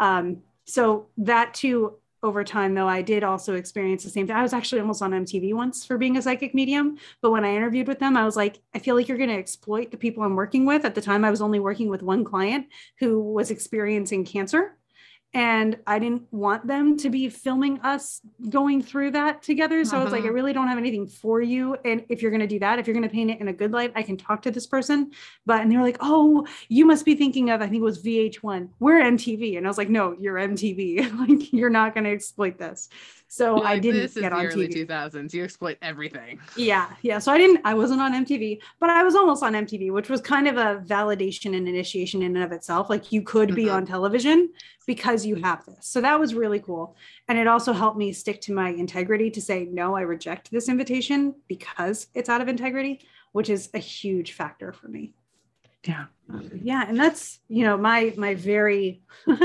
Um, so that too over time though i did also experience the same thing. I was actually almost on mtv once for being a psychic medium but when i interviewed with them i was like i feel like you're going to exploit the people i'm working with. At the time i was only working with one client who was experiencing cancer and I didn't want them to be filming us going through that together. So uh-huh. it's like, I uh-huh. really don't have anything for you. And if you're going to do that, if you're going to paint it in a good light, I can talk to this person. But, and they were like, oh, you must be thinking of, I think it was VH1. We're MTV. And I was like, no, you're MTV. <laughs> like, you're not going to exploit this. So like, I didn't get on early TV. 2000s. You exploit everything. Yeah, yeah. So I didn't. I wasn't on MTV, but I was almost on MTV, which was kind of a validation and initiation in and of itself. Like you could be mm-hmm. on television because you have this. So that was really cool, and it also helped me stick to my integrity to say no. I reject this invitation because it's out of integrity, which is a huge factor for me yeah yeah and that's you know my my very <laughs>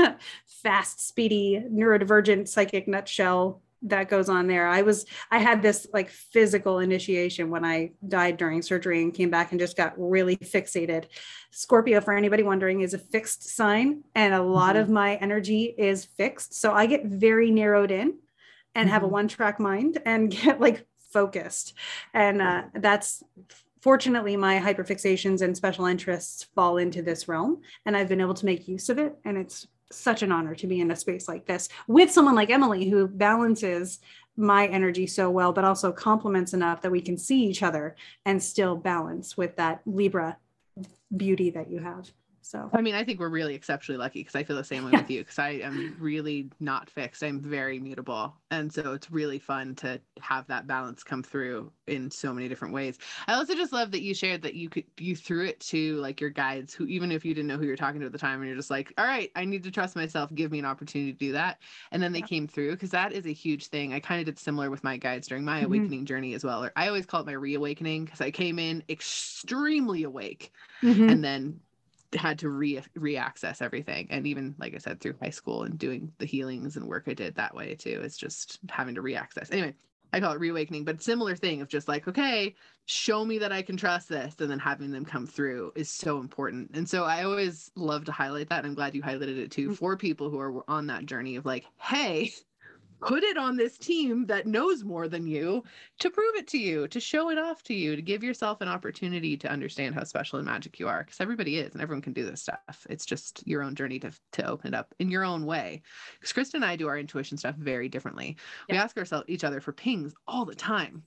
fast speedy neurodivergent psychic nutshell that goes on there. I was I had this like physical initiation when I died during surgery and came back and just got really fixated. Scorpio for anybody wondering is a fixed sign and a lot mm-hmm. of my energy is fixed. So I get very narrowed in and mm-hmm. have a mm-hmm. one track mind and <laughs> get like focused. And uh, that's fortunately my hyperfixations and special interests fall into this realm and I've been able to make use of it and it's such an honor to be in a space like this with someone like Emily who balances my energy so well, but also complements enough that we can see each other and still balance with that Libra beauty that you have. So, I mean, I think we're really exceptionally lucky because I feel the same way yeah. with <laughs> you because I am really not fixed. I'm very mutable. And so it's really fun to have that balance come through in so many different ways. I also just love that you shared that you could, you threw it to like your guides who, even if you didn't know who you're talking to at the time, and you're just like, all right, I need to trust myself, give me an opportunity to do that. And then they yeah. came through because that is a huge thing. I kind of did similar with my guides during my mm-hmm. awakening journey as well. Or I always call it my reawakening because I came in extremely awake mm-hmm. and then had to re reaccess everything and even like i said through high school and doing the healings and work i did that way too it's just having to reaccess anyway I call it reawakening, but similar thing of just like, okay, show me that I can trust this, and then having them come through is so important. And so I always love to highlight that. I'm glad you highlighted it too mm. for people who are on that journey of like, hey, put it on this team that knows more than you to prove it to you, to show it off to you, to give yourself an opportunity to understand how special and magic you are. Because everybody is, and everyone can do this stuff. It's just your own journey to, to open it up in your own way. Because Krista and I do our intuition stuff very differently. Yeah. We ask ourselves each other for pings all the time.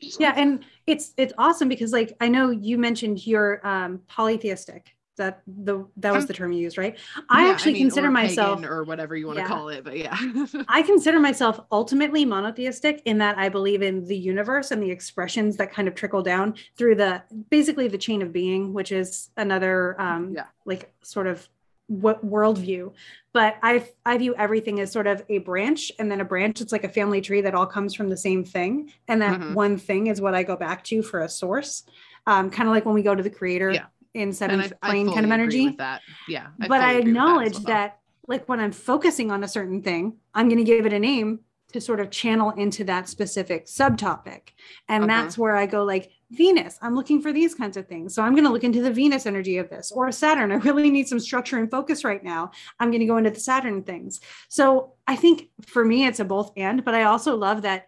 Yeah, and it's it's awesome because like I know you mentioned you're um polytheistic that the that was the term you used right i actually I mean, consider myself or whatever you want yeah. to call it but yeah <laughs> i consider myself ultimately monotheistic in that i believe in the universe and the expressions that kind of trickle down through the basically the chain of being which is another um yeah. like sort of what worldview but i i view everything as sort of a branch and then a branch it's like a family tree that all comes from the same thing and that mm-hmm. one thing is what i go back to for a source um, kind of like when we go to the creator yeah in seventh I, plane kind of energy. that. Yeah. I but I acknowledge that, well. that, like when I'm focusing on a certain thing, I'm going to give it a name to sort of channel into that specific subtopic. And uh-huh. that's where I go like Venus, I'm looking for these kinds of things. So I'm going to look into the Venus energy of this or Saturn. I really need some structure and focus right now. I'm going to go into the Saturn things. So I think for me, it's a both and, but I also love that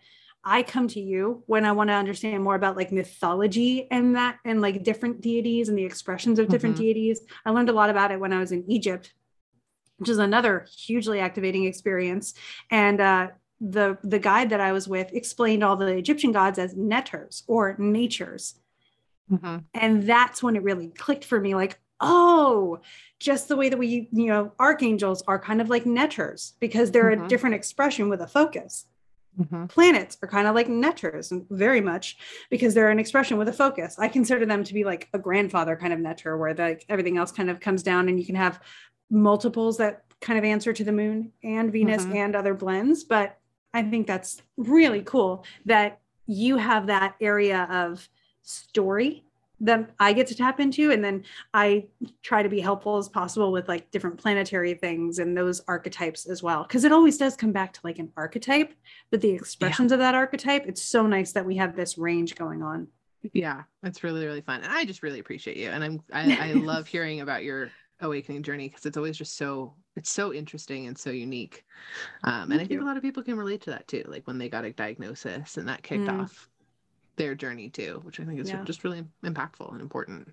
I come to you when I want to understand more about like mythology and that and like different deities and the expressions of different mm-hmm. deities. I learned a lot about it when I was in Egypt, which is another hugely activating experience. And uh, the the guide that I was with explained all the Egyptian gods as netters or natures. Mm-hmm. And that's when it really clicked for me like, oh, just the way that we, you know, archangels are kind of like netters because they're mm-hmm. a different expression with a focus. Mm-hmm. Planets are kind of like netters, very much because they're an expression with a focus. I consider them to be like a grandfather kind of netter, where the, everything else kind of comes down, and you can have multiples that kind of answer to the moon and Venus mm-hmm. and other blends. But I think that's really cool that you have that area of story that I get to tap into. And then I try to be helpful as possible with like different planetary things and those archetypes as well. Cause it always does come back to like an archetype, but the expressions yeah. of that archetype, it's so nice that we have this range going on. Yeah, it's really, really fun. And I just really appreciate you. And I'm, I, <laughs> I love hearing about your awakening journey because it's always just so it's so interesting and so unique um, and i think you. a lot of people can relate to that too like when they got a diagnosis and that kicked mm. off their journey too, which I think is yeah. just really impactful and important.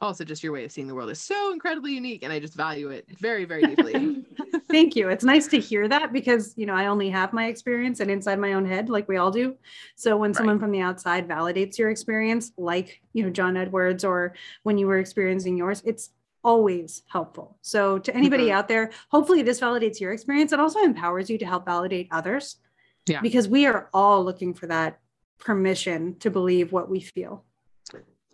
Also, just your way of seeing the world is so incredibly unique, and I just value it very, very <laughs> deeply. Thank you. It's nice to hear that because you know I only have my experience and inside my own head, like we all do. So when right. someone from the outside validates your experience, like you know John Edwards, or when you were experiencing yours, it's always helpful. So to anybody mm-hmm. out there, hopefully this validates your experience. It also empowers you to help validate others. Yeah. Because we are all looking for that permission to believe what we feel.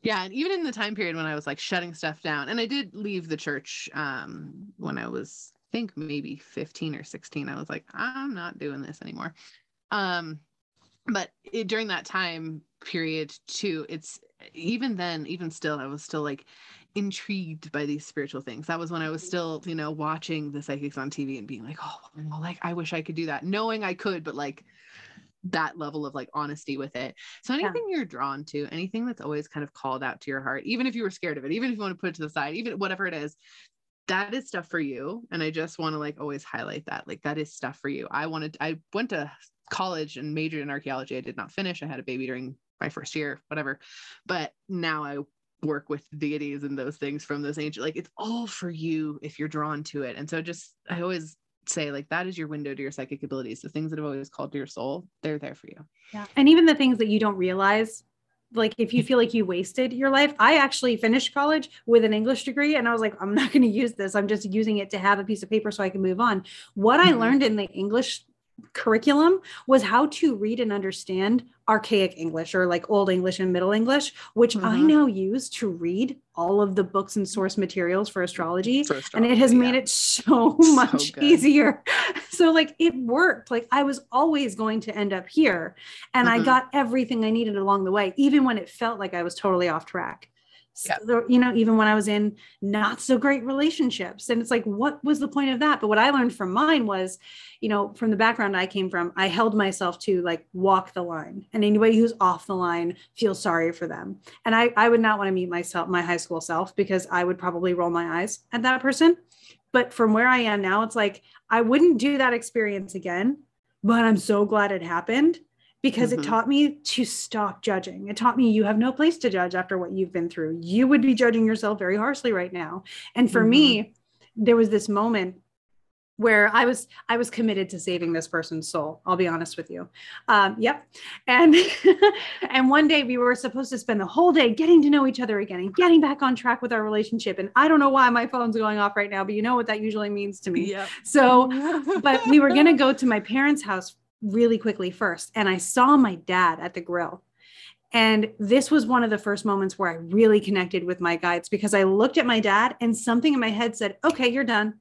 Yeah, and even in the time period when I was like shutting stuff down, and I did leave the church um, when I was, I think maybe 15 or 16. I was like, I'm not doing this anymore. Um, but it, during that time period too, it's even then, even still, I was still like intrigued by these spiritual things. That was when I was still, you know, watching the psychics on TV and being like, oh, well, like I wish I could do that, knowing I could, but like that level of like honesty with it. So anything yeah. you're drawn to, anything that's always kind of called out to your heart, even if you were scared of it, even if you want to put it to the side, even whatever it is, that is stuff for you. And I just want to like always highlight that. Like that is stuff for you. I wanted I went to college and majored in archaeology. I did not finish. I had a baby during my first year, whatever. But now I work with deities and those things from those ancient like it's all for you if you're drawn to it. And so just I always say like that is your window to your psychic abilities. The things that have always called to your soul they're there for you. Yeah. And even the things that you don't realize like if you feel like you wasted your life i actually finished college with an english degree and i was like i'm not going to use this. I'm just using it to have a piece of paper so i can move on. What mm-hmm. i learned in the english curriculum was how to read and understand archaic English or like Old English and Middle English, which mm-hmm. I now use to read all of the books and source materials for astrology. For astrology and it has yeah. made it so <laughs> much so easier. <laughs> So, like, it worked. Like, I was always going to end up here, and mm-hmm. I got everything I needed along the way, even when it felt like I was totally off track. So, you know, even when I was in not so great relationships. And it's like, what was the point of that? But what I learned from mine was, you know, from the background I came from, I held myself to like walk the line. And anybody who's off the line feels sorry for them. And I, I would not want to meet myself, my high school self, because I would probably roll my eyes at that person. But from where I am now, it's like, I wouldn't do that experience again, but I'm so glad it happened because mm-hmm. it taught me to stop judging. It taught me you have no place to judge after what you've been through. You would be judging yourself very harshly right now. And for mm-hmm. me, there was this moment where I was I was committed to saving this person's soul. I'll be honest with you. Um, yep. And <laughs> and one day we were supposed to spend the whole day getting to know each other again and getting back on track with our relationship. And I don't know why my phone's going off right now, but you know what that usually means to me. Yep. So, <laughs> but we were gonna go to my parents' house really quickly first. And I saw my dad at the grill. And this was one of the first moments where I really connected with my guides because I looked at my dad and something in my head said, okay, you're done.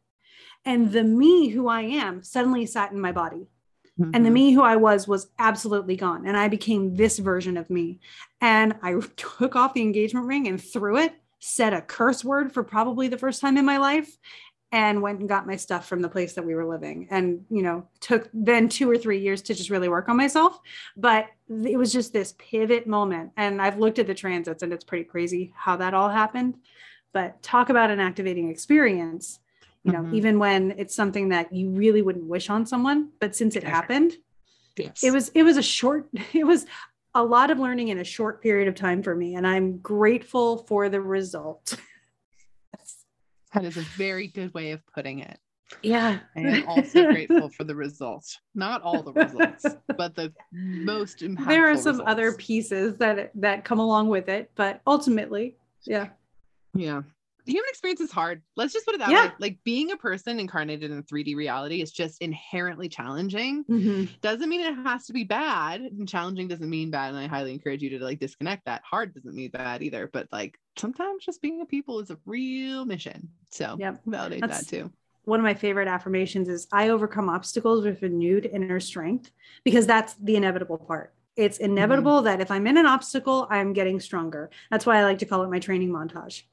And the me who I am suddenly sat in my body. Mm-hmm. And the mm-hmm. me who I was was absolutely gone. And I became this version of me. And I <laughs> took off the engagement ring and threw it, said a curse word for probably the first time in my life, and went and got my stuff from the place that we were living and you know took then two or three years to just really work on myself. But it was just this pivot moment. And i've looked at the transits and it's pretty crazy how that all happened. But talk about an activating experience you know mm-hmm. even when it's something that you really wouldn't wish on someone but since it happened yes. it was it was a short <laughs> it was a lot of learning in a short period of time for me. And i'm grateful for the result <laughs> That is a very good way of putting it. Yeah. I am also grateful for the results. Not all the results, <laughs> but the most impactful. There are some results. other pieces that that come along with it, but ultimately, yeah. Yeah human experience is hard. Let's just put it that yeah. way. Like being a person incarnated in 3D reality is just inherently challenging. Mm-hmm. Doesn't mean it has to be bad. And challenging doesn't mean bad. And I highly encourage you to like disconnect that. Hard doesn't mean bad either. But like sometimes just being a people is a real mission. So yep. validate That's- that too one of my favorite affirmations is I overcome obstacles with renewed inner strength because that's the inevitable part. It's inevitable mm-hmm. that if I'm in an obstacle, I'm getting stronger. That's why I like to call it my training montage.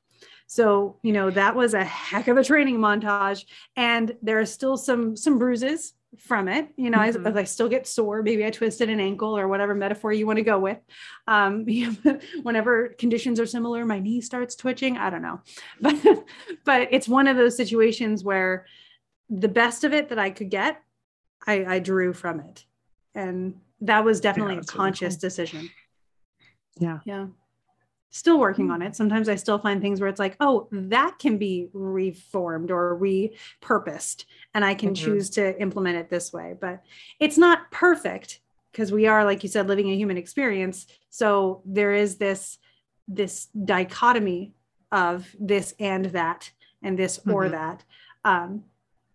So, you know, that was a heck of a training montage. And there are still some some bruises from it. You know, mm-hmm. I, I, still get sore. Maybe I twisted an ankle or whatever metaphor you want to go with. Um, <laughs> whenever conditions are similar, my knee starts twitching. I don't know, <laughs> but but it's one of those situations where the best of it that I could get, I, I drew from it, and that was definitely yeah, a conscious cool. decision. Yeah, yeah still working on hmm. it. Sometimes I still find things where it's like, oh, that can be reformed or repurposed, and I can mm-hmm. choose to implement it this way. But it's not perfect because we are, like you said, living a human experience. So there is this this dichotomy of this and that, and this mm-hmm. or that. Um,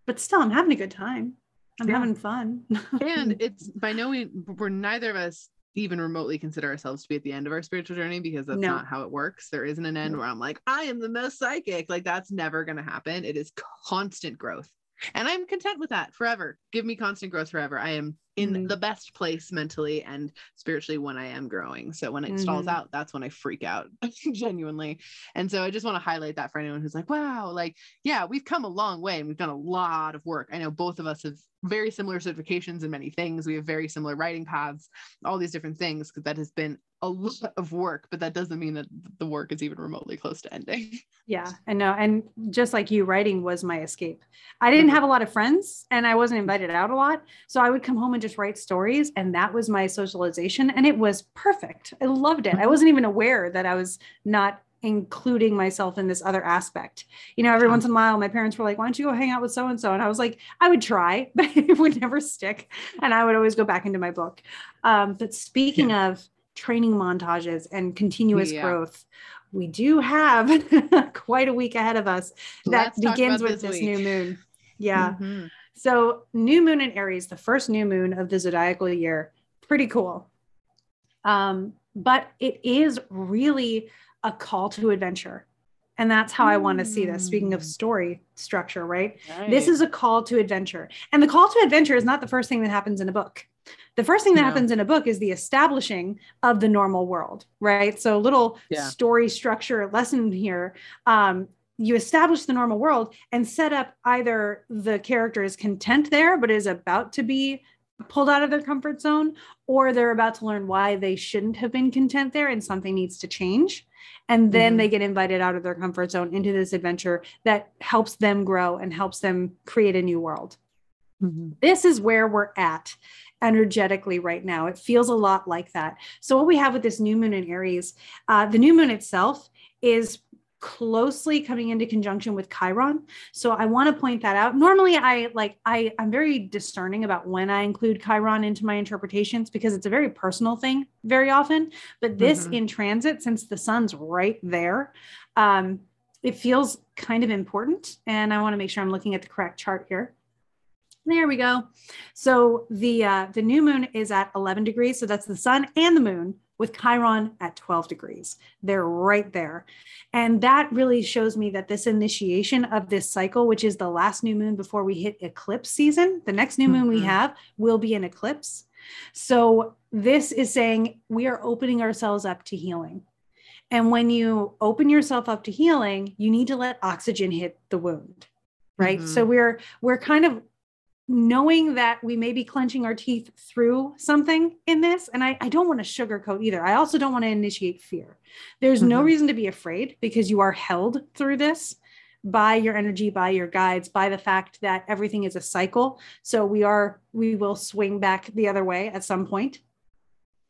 but still, I'm having a good time. I'm yeah. having fun. and <laughs> it's by no means we're neither of us even remotely consider ourselves to be at the end of our spiritual journey because that's no. not how it works. There isn't an end no. where I'm like, I am the most psychic. Like that's never going to happen. It is constant growth. And I'm content with that forever. Give me constant growth forever. I am in mm-hmm. the best place mentally and spiritually when I am growing. So when it mm-hmm. stalls out, that's when I freak out <laughs> genuinely. And so I just want to highlight that for anyone who's like, wow, like, yeah, we've come a long way and we've done a lot of work. I know both of us have very similar certifications in many things. We have very similar writing paths, all these different things, because that has been a lot of work, but that doesn't mean that the work is even remotely close to ending. <laughs> Yeah, I know. And just like you, writing was my escape. I didn't mm-hmm. have a lot of friends and I wasn't invited out a lot. So I would come home and just write stories. And that was my socialization. And it was perfect. I loved it. I mm-hmm. wasn't even aware that I was not including myself in this other aspect. You know, every once in a while, my parents were like, why don't you go hang out with so and so? And I was like, I would try, <laughs> but it would never stick. And I would always go back into my book. Um, but speaking yeah. of training montages and continuous yeah. growth, we do have <laughs> quite a week ahead of us that Let's begins with this, this new moon. Yeah. Mm-hmm. So, new moon in Aries, the first new moon of the zodiacal year, pretty cool. Um, but it is really a call to adventure. And that's how mm. I want to see this. Speaking of hmm. story structure, right? right? This is a call to adventure. And the call to adventure is not the first thing that happens in a book. The first thing that yeah. happens in a book is the establishing of the normal world, right? So, little yeah. story structure lesson here. Um, you establish the normal world and set up either the character is content there, but is about to be pulled out of their comfort zone, or they're about to learn why they shouldn't have been content there and something needs to change. And then mm-hmm. they get invited out of their comfort zone into this adventure that helps them grow and helps them create a new world. Mm-hmm. This is where we're at energetically right now. It feels a lot like that. So, what we have with this new moon in Aries, uh, the new moon itself is closely coming into conjunction with chiron so i want to point that out normally i like i i'm very discerning about when i include chiron into my interpretations because it's a very personal thing very often but this mm-hmm. in transit since the sun's right there um it feels kind of important and i want to make sure i'm looking at the correct chart here there we go. So the uh, the new moon is at 11 degrees. So that's the sun and the moon with Chiron at 12 degrees. They're right there. And that really shows me that this initiation of this cycle, which is the last new moon before we hit eclipse season, the next new moon mm-hmm. we have will be an eclipse. So this is saying we are opening ourselves up to healing. And when you open yourself up to healing, you need to let oxygen hit the wound right mm-hmm. so we're we're kind of knowing that we may be clenching our teeth through something in this and i, I don't want to sugarcoat either. I also don't want to initiate fear. There's mm-hmm. no reason to be afraid because you are held through this by your energy by your guides by the fact that everything is a cycle. So we are we will swing back the other way at some point.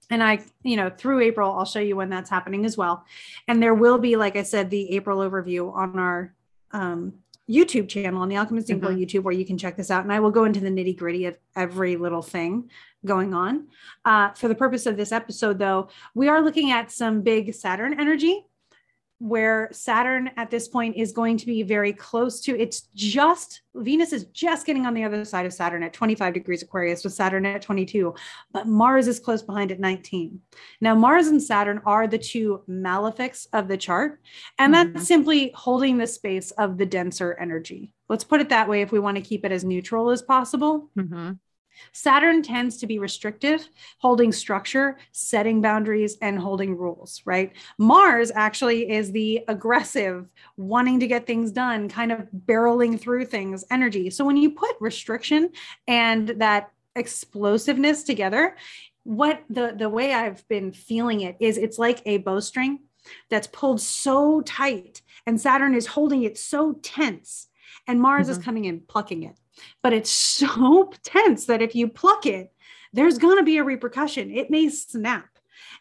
And i you know through april i'll show you when that's happening as well. And there will be like i said the april overview on our um, YouTube channel on the Alchemist Inkwell mm-hmm. YouTube where you can check this out. And I will go into the nitty gritty of every little thing going on. Uh, for the purpose of this episode, though, we are looking at some big Saturn energy where Saturn at this point is going to be very close to it's just Venus is just getting on the other side of Saturn at 25 degrees Aquarius with Saturn at 22, but Mars is close behind at 19. Now, Mars and Saturn are the two malefics of the chart, and mm-hmm. that's simply holding the space of the denser energy. Let's put it that way if we want to keep it as neutral as possible. Mm-hmm. Saturn tends to be restrictive, holding structure, setting boundaries, and holding rules, right? Mars actually is the aggressive, wanting to get things done, kind of barreling through things energy. So when you put restriction and that explosiveness together, what the the way I've been feeling it is it's like a bowstring that's pulled so tight and Saturn is holding it so tense and Mars mm-hmm. is coming in plucking it but it's so <laughs> tense that if you pluck it, there's going to be a repercussion. It may snap.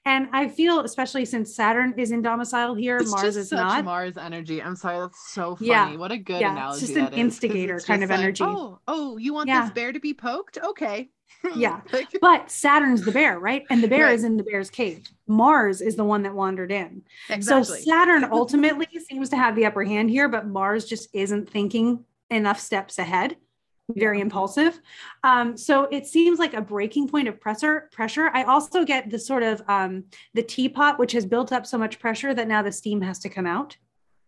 And I feel, especially since Saturn is in domicile here, it's Mars is not. Mars energy. I'm sorry, that's so funny. Yeah. What a good yeah, analogy. It's just an instigator kind of like, energy. Oh, oh, you want yeah. this bear to be poked? Okay. <laughs> yeah. But Saturn's the bear, right? And the bear right. is in the bear's cave. Mars is the one that wandered in. Exactly. So Saturn <laughs> ultimately seems to have the upper hand here, but Mars just isn't thinking enough steps ahead very impulsive. Um, so it seems like a breaking point of pressure. Pressure. I also get the sort of um, the teapot, which has built up so much pressure that now the steam has to come out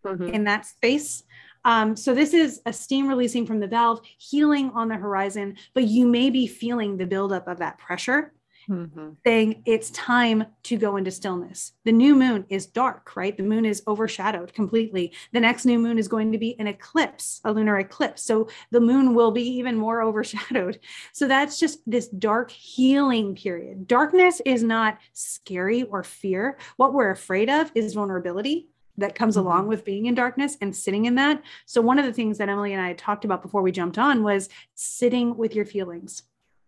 mm-hmm. in that space. Um, so this is a steam releasing from the valve, healing on the horizon, but you may be feeling the buildup of that pressure mm-hmm. saying it's time to go into stillness. The new moon is dark, right? The moon is overshadowed completely. The next new moon is going to be an eclipse, a lunar eclipse. So the moon will be even more <laughs> overshadowed. So that's just this dark healing period. Darkness is not scary or fear. What we're afraid of is vulnerability that comes mm-hmm. along with being in darkness and sitting in that. So, one of the things that Emily and I talked about before we jumped on was sitting with your feelings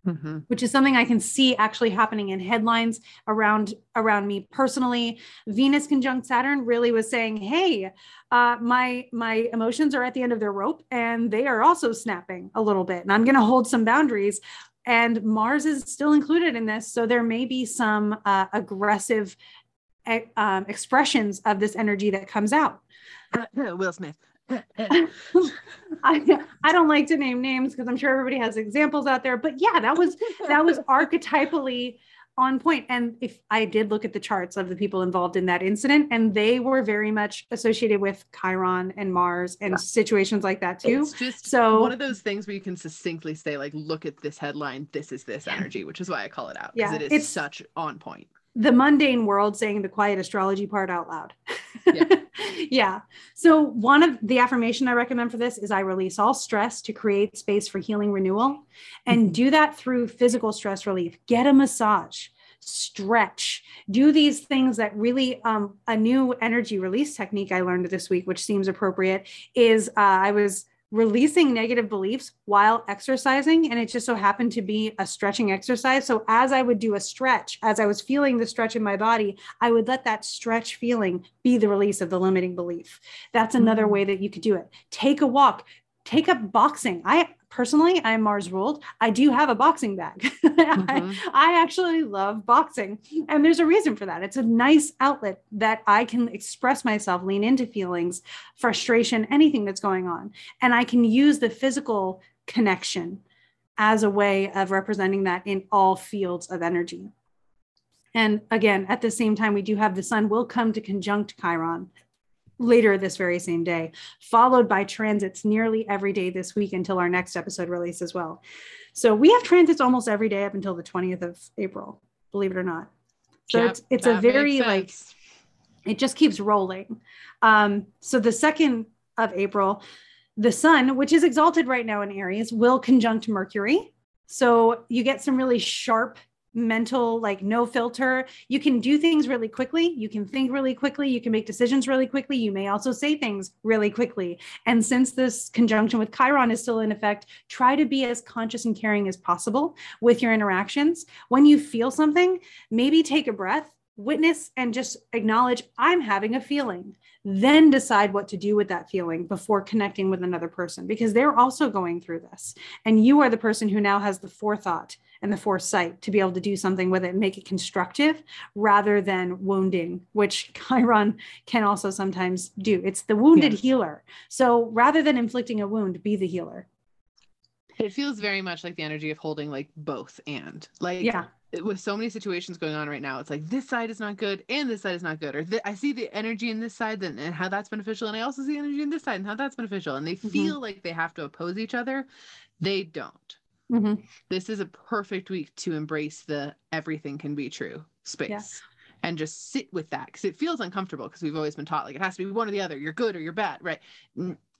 mm-hmm. which is something I can see actually happening in headlines around around me personally. Venus conjunct Saturn really was saying, "Hey, uh, my my emotions are at the end of their rope, and they are also snapping a little bit, and I'm going to hold some boundaries." And Mars is still included in this, so there may be some uh, aggressive um, expressions of this energy that comes out. <coughs> Will Smith. <laughs> I, I don't like to name names because I'm sure everybody has examples out there, but yeah, that was that was <laughs> archetypally on point. And if I did look at the charts of the people involved in that incident, and they were very much associated with Chiron and Mars and yeah. situations like that too. It's just so one of those things where you can succinctly say, like, look at this headline, this is this energy, which is why I call it out. Because yeah, it is it's such on point. The mundane world saying the quiet astrology part out loud. Yeah. <laughs> yeah. So one of the affirmation I recommend for this is I release all stress to create space for healing renewal and mm-hmm. do that through physical stress relief. Get a massage, stretch, do these things that really um, a new energy release technique I learned this week, which seems appropriate, is uh, I was releasing negative beliefs while exercising. And it just so happened to be a stretching exercise. So as I would do a stretch, as I was feeling the stretch in my body, I would let that stretch feeling be the release of the limiting belief. That's another mm-hmm. way that you could do it. Take a walk, take up boxing. I personally, I'm Mars ruled. I do have a boxing bag. <laughs> Mm-hmm. I, I, actually love boxing. And there's a reason for that. It's a nice outlet that I can express myself, lean into feelings, frustration, anything that's going on. And I can use the physical connection as a way of representing that in all fields of energy. And again, at the same time, we do have the sun will come to conjunct Chiron later this very same day, followed by transits nearly every day this week until our next episode release as well. So we have transits almost every day up until the 20th of April, believe it or not. So yep, it's it's a very like it just keeps rolling. Um, so the second of April, the sun, which is exalted right now in Aries, will conjunct Mercury. So you get some really sharp mental like no filter. You can do things really quickly. You can think really quickly. You can make decisions really quickly. You may also say things really quickly. And since this conjunction with chiron is still in effect try to be as conscious and caring as possible with your interactions. When you feel something maybe take a breath witness and just acknowledge i'm having a feeling. Then decide what to do with that feeling before connecting with another person because they're also going through this. And you are the person who now has the forethought and the foresight to be able to do something with it make it constructive rather than wounding, which <laughs> Chiron can also sometimes do. It's the wounded healer. So rather than inflicting a wound, be the healer. It feels very much like the energy of holding like both and like yeah with so many situations going on right now, it's like this side is not good and this side is not good, or th- I see the energy in this side and, and how that's beneficial, and I also see energy in this side and how that's beneficial, and they mm-hmm. feel like they have to oppose each other. They don't. Mm-hmm. This is a perfect week to embrace the everything can be true space. And just sit with that because it feels uncomfortable because we've always been taught like it has to be one or the other. You're good or you're bad, right?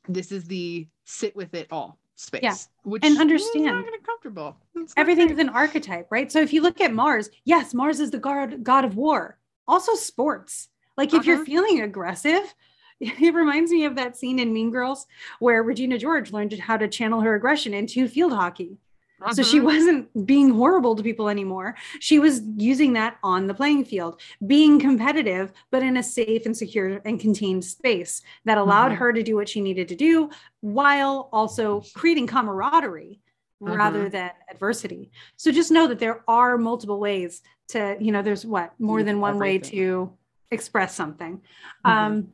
This is the sit with it all space. Yeah. Which and understand not comfortable. Everything is an archetype, right? So if you look at Mars, yes, Mars is the god god of war. Also sports. Like if uh-huh. you're feeling aggressive, <laughs> it reminds me of that scene in Mean Girls where Regina George learned how to channel her aggression into field hockey. So she uh-huh. wasn't being horrible to people anymore. She was using that on the playing field, being competitive, but in a safe and secure and contained space that allowed uh-huh. her to do what she needed to do while also creating camaraderie uh-huh. rather than adversity. So just know that there are multiple ways to, you know, there's what more than one Everything. way to express something. Mm-hmm. Um,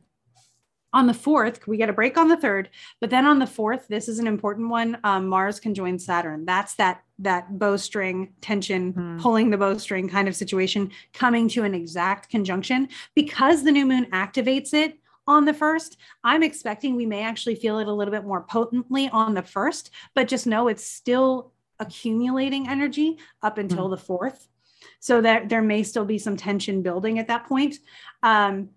on the fourth, we get a break on the third, but then on the fourth, this is an important one. Um, Mars can join Saturn. That's that that bowstring tension, mm. pulling the bowstring kind of situation, coming to an exact conjunction because the new moon activates it on the first. I'm expecting we may actually feel it a little bit more potently on the first, but just know it's still accumulating energy up until mm. the fourth. So that there may still be some tension building at that point. Um,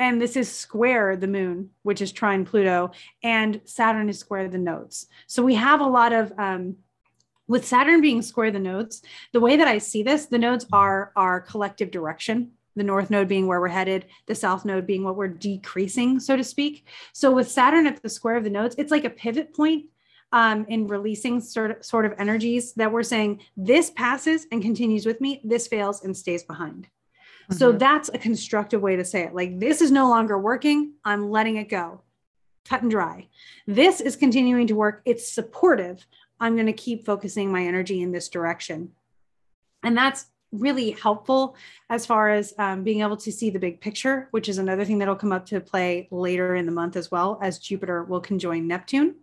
and this is square the moon which is trine pluto and saturn is square the nodes. So we have a lot of um, with saturn being square the nodes the way that i see this the nodes are our collective direction. The north node being where we're headed the south node being what we're decreasing so to speak. So with saturn at the square of the nodes it's like a pivot point um, in releasing sort of, sort of energies that we're saying this passes and continues with me. This fails and stays behind so mm-hmm. that's a constructive way to say it. Like, this is no longer working. I'm letting it go. Cut and dry. This is continuing to work. It's supportive. I'm going to keep focusing my energy in this direction. And that's really helpful as far as um, being able to see the big picture, which is another thing that'll come up to play later in the month as well, as Jupiter will conjoin Neptune.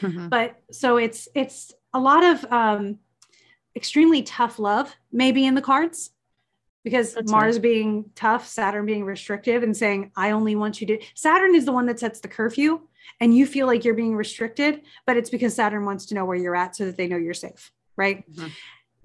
Mm-hmm. But so it's it's a lot of um, extremely tough love maybe in the cards because That's Mars nice. being tough, Saturn being restrictive, and saying, I only want you to. Saturn is the one that sets the curfew, and you feel like you're being restricted, but it's because Saturn wants to know where you're at so that they know you're safe, right? Mhm.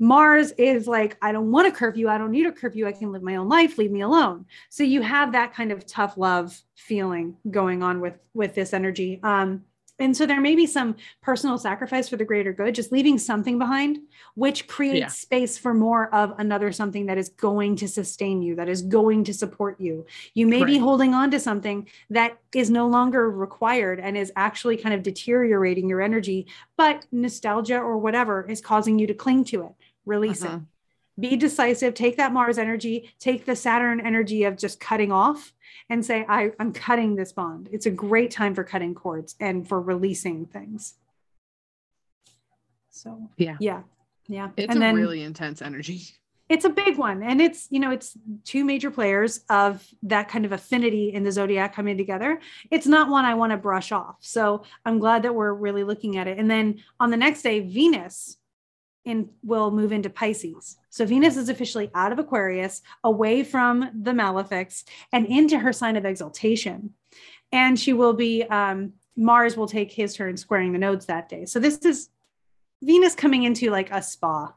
Mars is like, I don't want a curfew. I don't need a curfew. I can live my own life. Leave me alone. So you have that kind of tough love feeling going on with with this energy. Um, and so there may be some personal sacrifice for the greater good, just leaving something behind, which creates Yeah. space for more of another something that is going to sustain you, that is going to support you. You may be holding on to something that is no longer required and is actually kind of deteriorating your energy, but nostalgia or whatever is causing you to cling to it. Release it Mhm. Be decisive take that mars energy take the saturn energy of just cutting off and say I, i'm cutting this bond. It's a great time for cutting cords and for releasing things. So Yeah. yeah yeah. It's and a then really intense energy. it's a big one. And it's you know it's two major players of that kind of affinity in the zodiac coming together. It's not one i want to brush off. So i'm glad that we're really looking at it. And then on the next day venus will move into pisces. So venus is officially out of aquarius away from the malefics and into her sign of exaltation. And she will be um mars will take his turn squaring the nodes that day. So this is venus coming into like a spa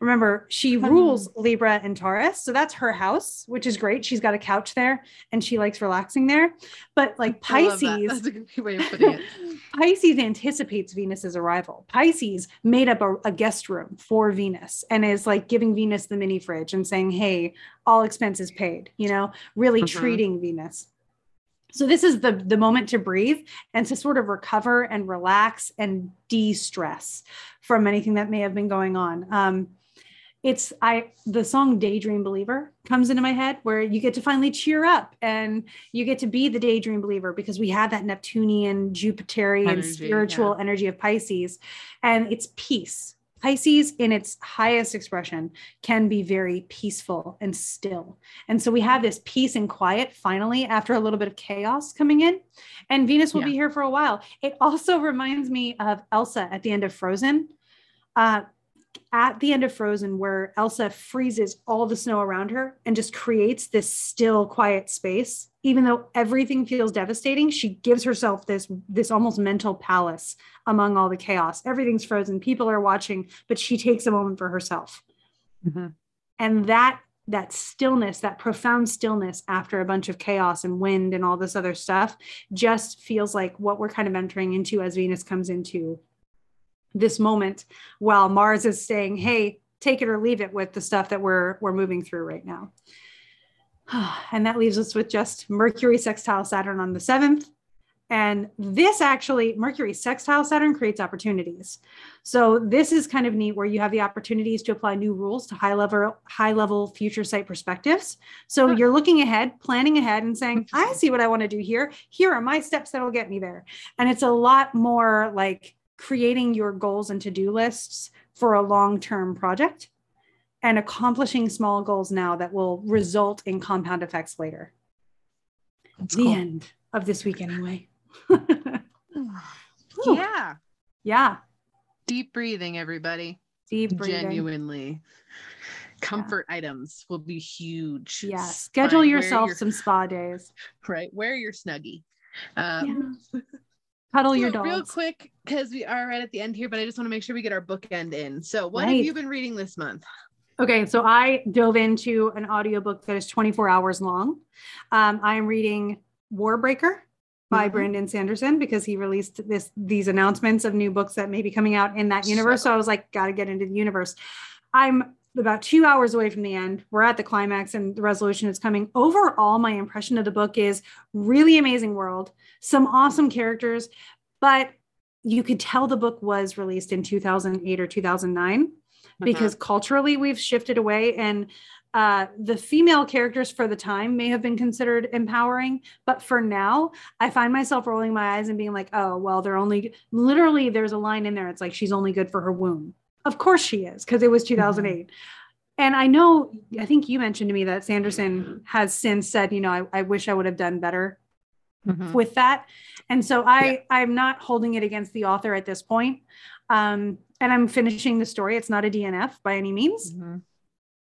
Remember, she Hmm. rules Libra and Taurus. So that's her house, which is great. She's got a couch there and she likes relaxing there. But like that. Pisces, That's a good way of putting it. <laughs> Pisces anticipates Venus's arrival. Pisces made up a, a guest room for Venus and is like giving Venus the mini fridge and saying, hey, all expenses paid, you know, really Mhm. treating Venus. So this is the the moment to breathe and to sort of recover and relax and de-stress from anything that may have been going on. Um, it's I the song Daydream Believer comes into my head where you get to finally cheer up and you get to be the daydream believer because we have that Neptunian, Jupiterian, Energy, spiritual energy of Pisces, and it's peace. Pisces, in its highest expression, can be very peaceful and still. And so we have this peace and quiet finally after a little bit of chaos coming in. And Venus will Yeah. be here for a while. It also <laughs> reminds me of Elsa at the end of Frozen. Uh, at the end of Frozen, where Elsa freezes all the snow around her and just creates this still, quiet space, even though everything feels devastating, she gives herself this this almost mental palace among all the chaos. Everything's frozen, people are watching, but she takes a moment for herself. Mhm. And that that stillness, that profound stillness after a bunch of chaos and wind and all this other stuff, just feels like what we're kind of entering into as Venus comes into this moment while Mars is saying, "Hey, take it or leave it with the stuff that we're we're moving through right now." <sighs> And that leaves us with just Mercury sextile Saturn on the 7th. And this actually, Mercury sextile Saturn creates opportunities. So this is kind of neat where you have the opportunities to apply new rules to high level, high level future sight perspectives. So you're looking ahead, planning ahead and saying, <laughs> I see what I want to do here. Here are my steps that'll get me there. And it's a lot more like creating your goals and to-do lists for a long-term project and accomplishing small goals now that will result in compound effects later. That's the cool. end of this week anyway. <sighs> Yeah. yeah. Deep breathing, everybody. Deep breathing. Genuinely. Comfort items will be huge. Yeah. Schedule find where yourself your- some spa days. <laughs> right. Wear your snuggie. Um, <laughs> Cuddle your so dogs. real quick, because we are right at the end here, but I just want to make sure we get our bookend in. So, what Right. have you been reading this month? Okay, so I dove into an audiobook that is 24 hours long. Um, I am reading Warbreaker by Mhm. Brandon Sanderson because he released this these announcements of new books that may be coming out in that universe. So, I was like, gotta get into the universe. I'm about two hours away from the end. We're at the climax and the resolution is coming. Overall, my impression of the book is really amazing world, some awesome characters, but you could tell the book was released in 2008 or 2009 because culturally we've shifted away and uh, the female characters for the time may have been considered empowering but for now i find myself rolling my eyes and being like oh well they're only literally there's a line in there it's like she's only good for her womb. Of course she is because it was 2008 and i know i think you mentioned to me that sanderson has since said you know i, I wish i would have done better Mhm. with that. And so i i'm not holding it against the author at this point. Um and i'm finishing the story it's not a dnf by any means Mhm.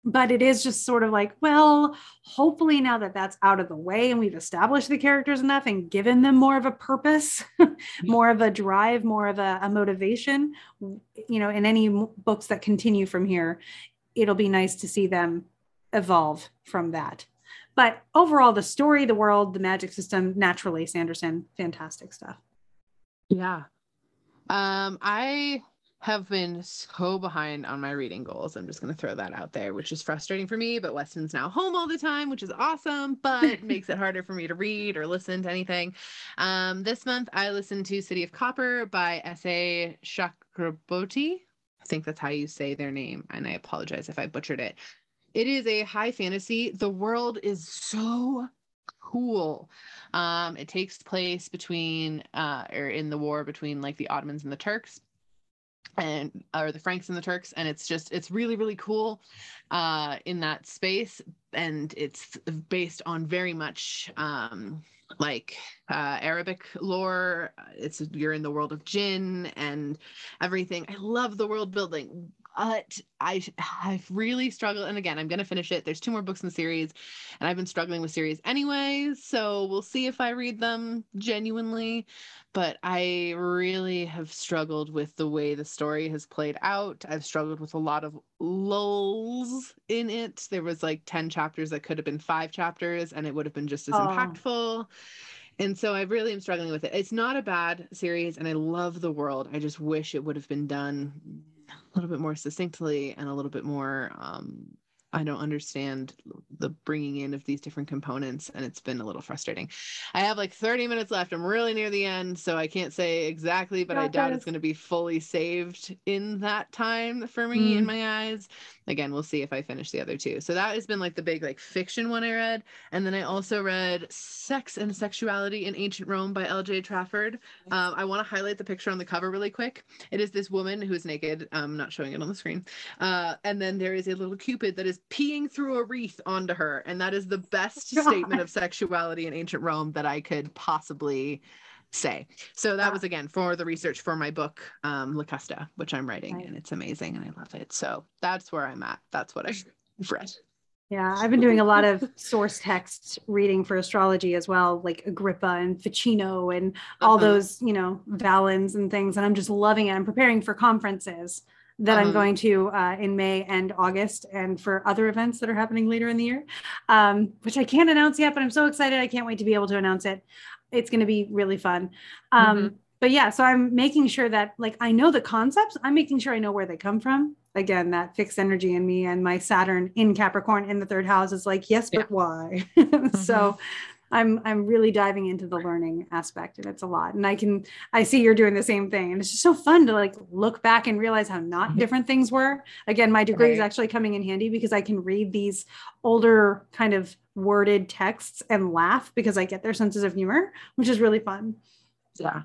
but it is just sort of like, well, hopefully now that that's out of the way and we've established the characters enough and given them more of a purpose, <laughs> more of a drive, more of a, a motivation, you know, in any books that continue from here, it'll be nice to see them evolve from that. But overall, the story, the world, the magic system, naturally, Sanderson, fantastic stuff. Yeah. Um, I have been so behind on my reading goals. I'm just going to throw that out there, which is frustrating for me. But Weston's now home all the time, which is awesome, but <laughs> makes it harder for me to read or listen to anything. Um, this month, I listened to City of Copper by S.A. Chakraborty. I think that's how you say their name, and I apologize if I butchered it. It is a high fantasy. The world is so cool. Um, it takes place between uh, or in the war between like the Ottomans and the Turks and or the Franks and the Turks, and it's just it's really really cool uh, in that space, and it's based on very much um, like uh, Arabic lore. It's you're in the world of jinn and everything. I love the world building but I I've really struggled. And again, I'm gonna finish it. There's two more books in the series, and I've been struggling with series anyway. So we'll see if I read them genuinely. But I really have struggled with the way the story has played out. I've struggled with a lot of lulls in it. There was like 10 chapters that could have been five chapters, and it would have been just as oh. impactful. And so I really am struggling with it. It's not a bad series, and I love the world. I just wish it would have been done a little bit more succinctly and a little bit more um, I don't understand the bringing in of these different components, and it's been a little frustrating. I have like 30 minutes left. I'm really near the end, so I can't say exactly, but I doubt it's going to be fully saved in that time for me mm. in my eyes. Again, we'll see if I finish the other two. So that has been like the big like fiction one I read, and then I also read Sex and Sexuality in Ancient Rome by L.J. Trafford. Um, I want to highlight the picture on the cover really quick. It is this woman who's naked. I'm not showing it on the screen, uh, and then there is a little cupid that is peeing through a wreath onto her. And that is the best God. <laughs> statement of sexuality in ancient Rome that I could possibly say. So that was again for the research for my book, um, Locusta, which I'm writing, right. and it's amazing and I love it. So that's where I'm at. That's what I've <laughs> read. Yeah, I've been doing a lot of <laughs> source text reading for astrology as well, like Agrippa and Ficino and all uh-huh. those, you know, Valens and things. And I'm just loving it. I'm preparing for conferences that I'm uh-huh. going to uh, in May and August, and for other events that are happening later in the year, um, which I can't announce yet, but I'm so excited. I can't wait to be able to announce it. It's going to be really fun. Um, mm-hmm. But yeah, so I'm making sure that, like, I know the concepts, I'm making sure I know where they come from. Again, that fixed energy in me and my Saturn in Capricorn in the third house is like, yes, but yeah. why? <laughs> mm-hmm. So I'm I'm really diving into the learning aspect and it's a lot. And I can I see you're doing the same thing. And it's just so fun to like look back and realize how not mm-hmm. different things were. Again, my degree right. is actually coming in handy because I can read these older kind of worded texts and laugh because I get their senses of humor, which is really fun. Yeah.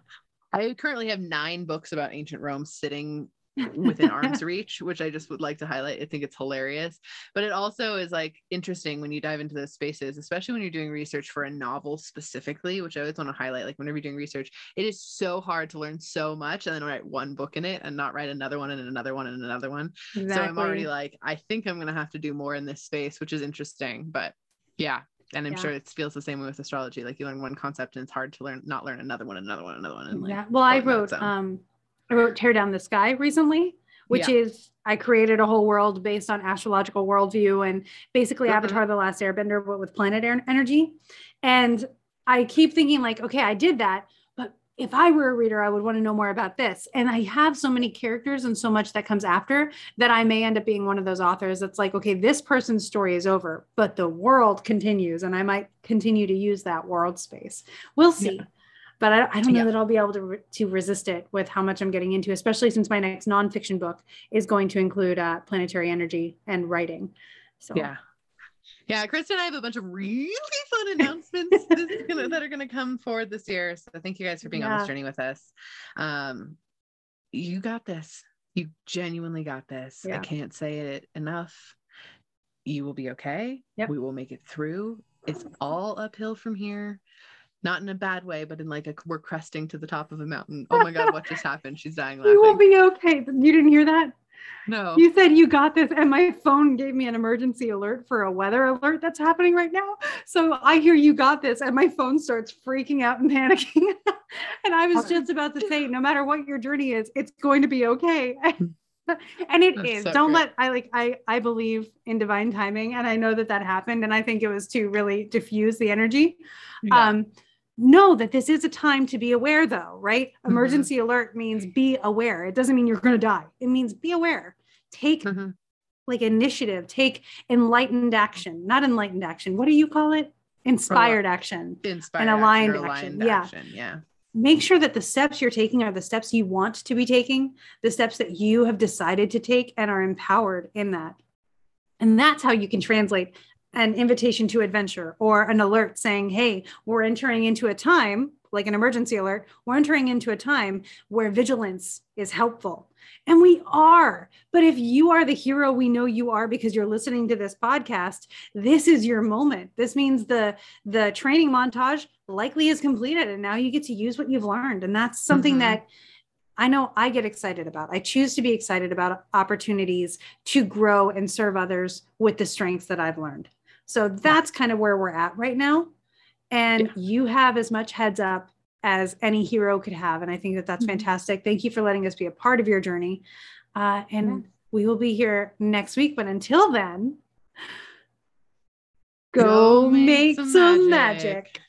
I currently have nine books about ancient Rome sitting within arm's <laughs> reach, which I just would like to highlight. I think it's hilarious. But it also is like interesting when you dive into those spaces, especially when you're doing research for a novel specifically, which I always want to highlight. Like whenever you're doing research, it is so hard to learn so much and then write one book in it and not write another one and another one and another one. Exactly. So I'm already like, I think I'm gonna have to do more in this space, which is interesting. But yeah, and I'm yeah. sure it feels the same way with astrology. Like you learn one concept and it's hard to learn not learn another one, another one, another one. And like, yeah. Well, I wrote um I wrote Tear Down the Sky recently, which yeah. is I created a whole world based on astrological worldview and basically mm-hmm. Avatar the Last Airbender, but with planet energy. And I keep thinking, like, okay, I did that. But if I were a reader, I would want to know more about this. And I have so many characters and so much that comes after that I may end up being one of those authors that's like, okay, this person's story is over, but the world continues. And I might continue to use that world space. We'll see. Yeah but I, I don't know yeah. that I'll be able to, re- to resist it with how much I'm getting into, especially since my next nonfiction book is going to include uh, planetary energy and writing. So yeah, yeah, KristaLyn and I have a bunch of really fun <laughs> announcements gonna, that are going to come forward this year. So thank you guys for being yeah. on this journey with us. Um, you got this. You genuinely got this. Yeah. I can't say it enough. You will be okay. Yep. We will make it through. It's all uphill from here not in a bad way, but in like a we're cresting to the top of a mountain. <laughs> Oh my god, what just happened? She's dying laughing. You will be okay. You didn't hear that? No. You said you got this, and my phone gave me an emergency alert for a weather alert that's happening right now. So I hear you got this, and my phone starts freaking out and panicking. <laughs> and I was just about to say, no matter what your journey is, it's going to be okay. <laughs> and it that's is. So Don't let I like I I believe in divine timing, and I know that that happened, and I think it was to really diffuse the energy. Yeah. Um, know that this is a time to be aware though right? Mm-hmm. emergency alert means be aware. It doesn't mean you're going to die. It means be aware. Take mm-hmm. like initiative. Take enlightened action not enlightened action. What do you call it? Inspired action. Inspired and aligned action, action. Yeah. action yeah. Make sure that the steps you're taking are the steps you want to be taking the steps that you have decided to take and are empowered in that. And that's how you can translate an invitation to adventure or an alert saying, hey, we're entering into a time, like an emergency alert, we're entering into a time where vigilance is helpful. And we are. But if you are the hero we know you are because you're listening to this podcast, this is your moment. This means the the training montage likely is completed and now you get to use what you've learned. And that's something mm-hmm. that I know I get excited about. I choose to be excited about opportunities to grow and serve others with the strengths that I've learned. So that's kind of where we're at right now. And yeah. you have as much heads up as any hero could have. And I think that that's mm-hmm. fantastic. Thank you for letting us be a part of your journey. Uh, and yeah. we will be here next week. But until then, go, go make, make, some, magic. magic.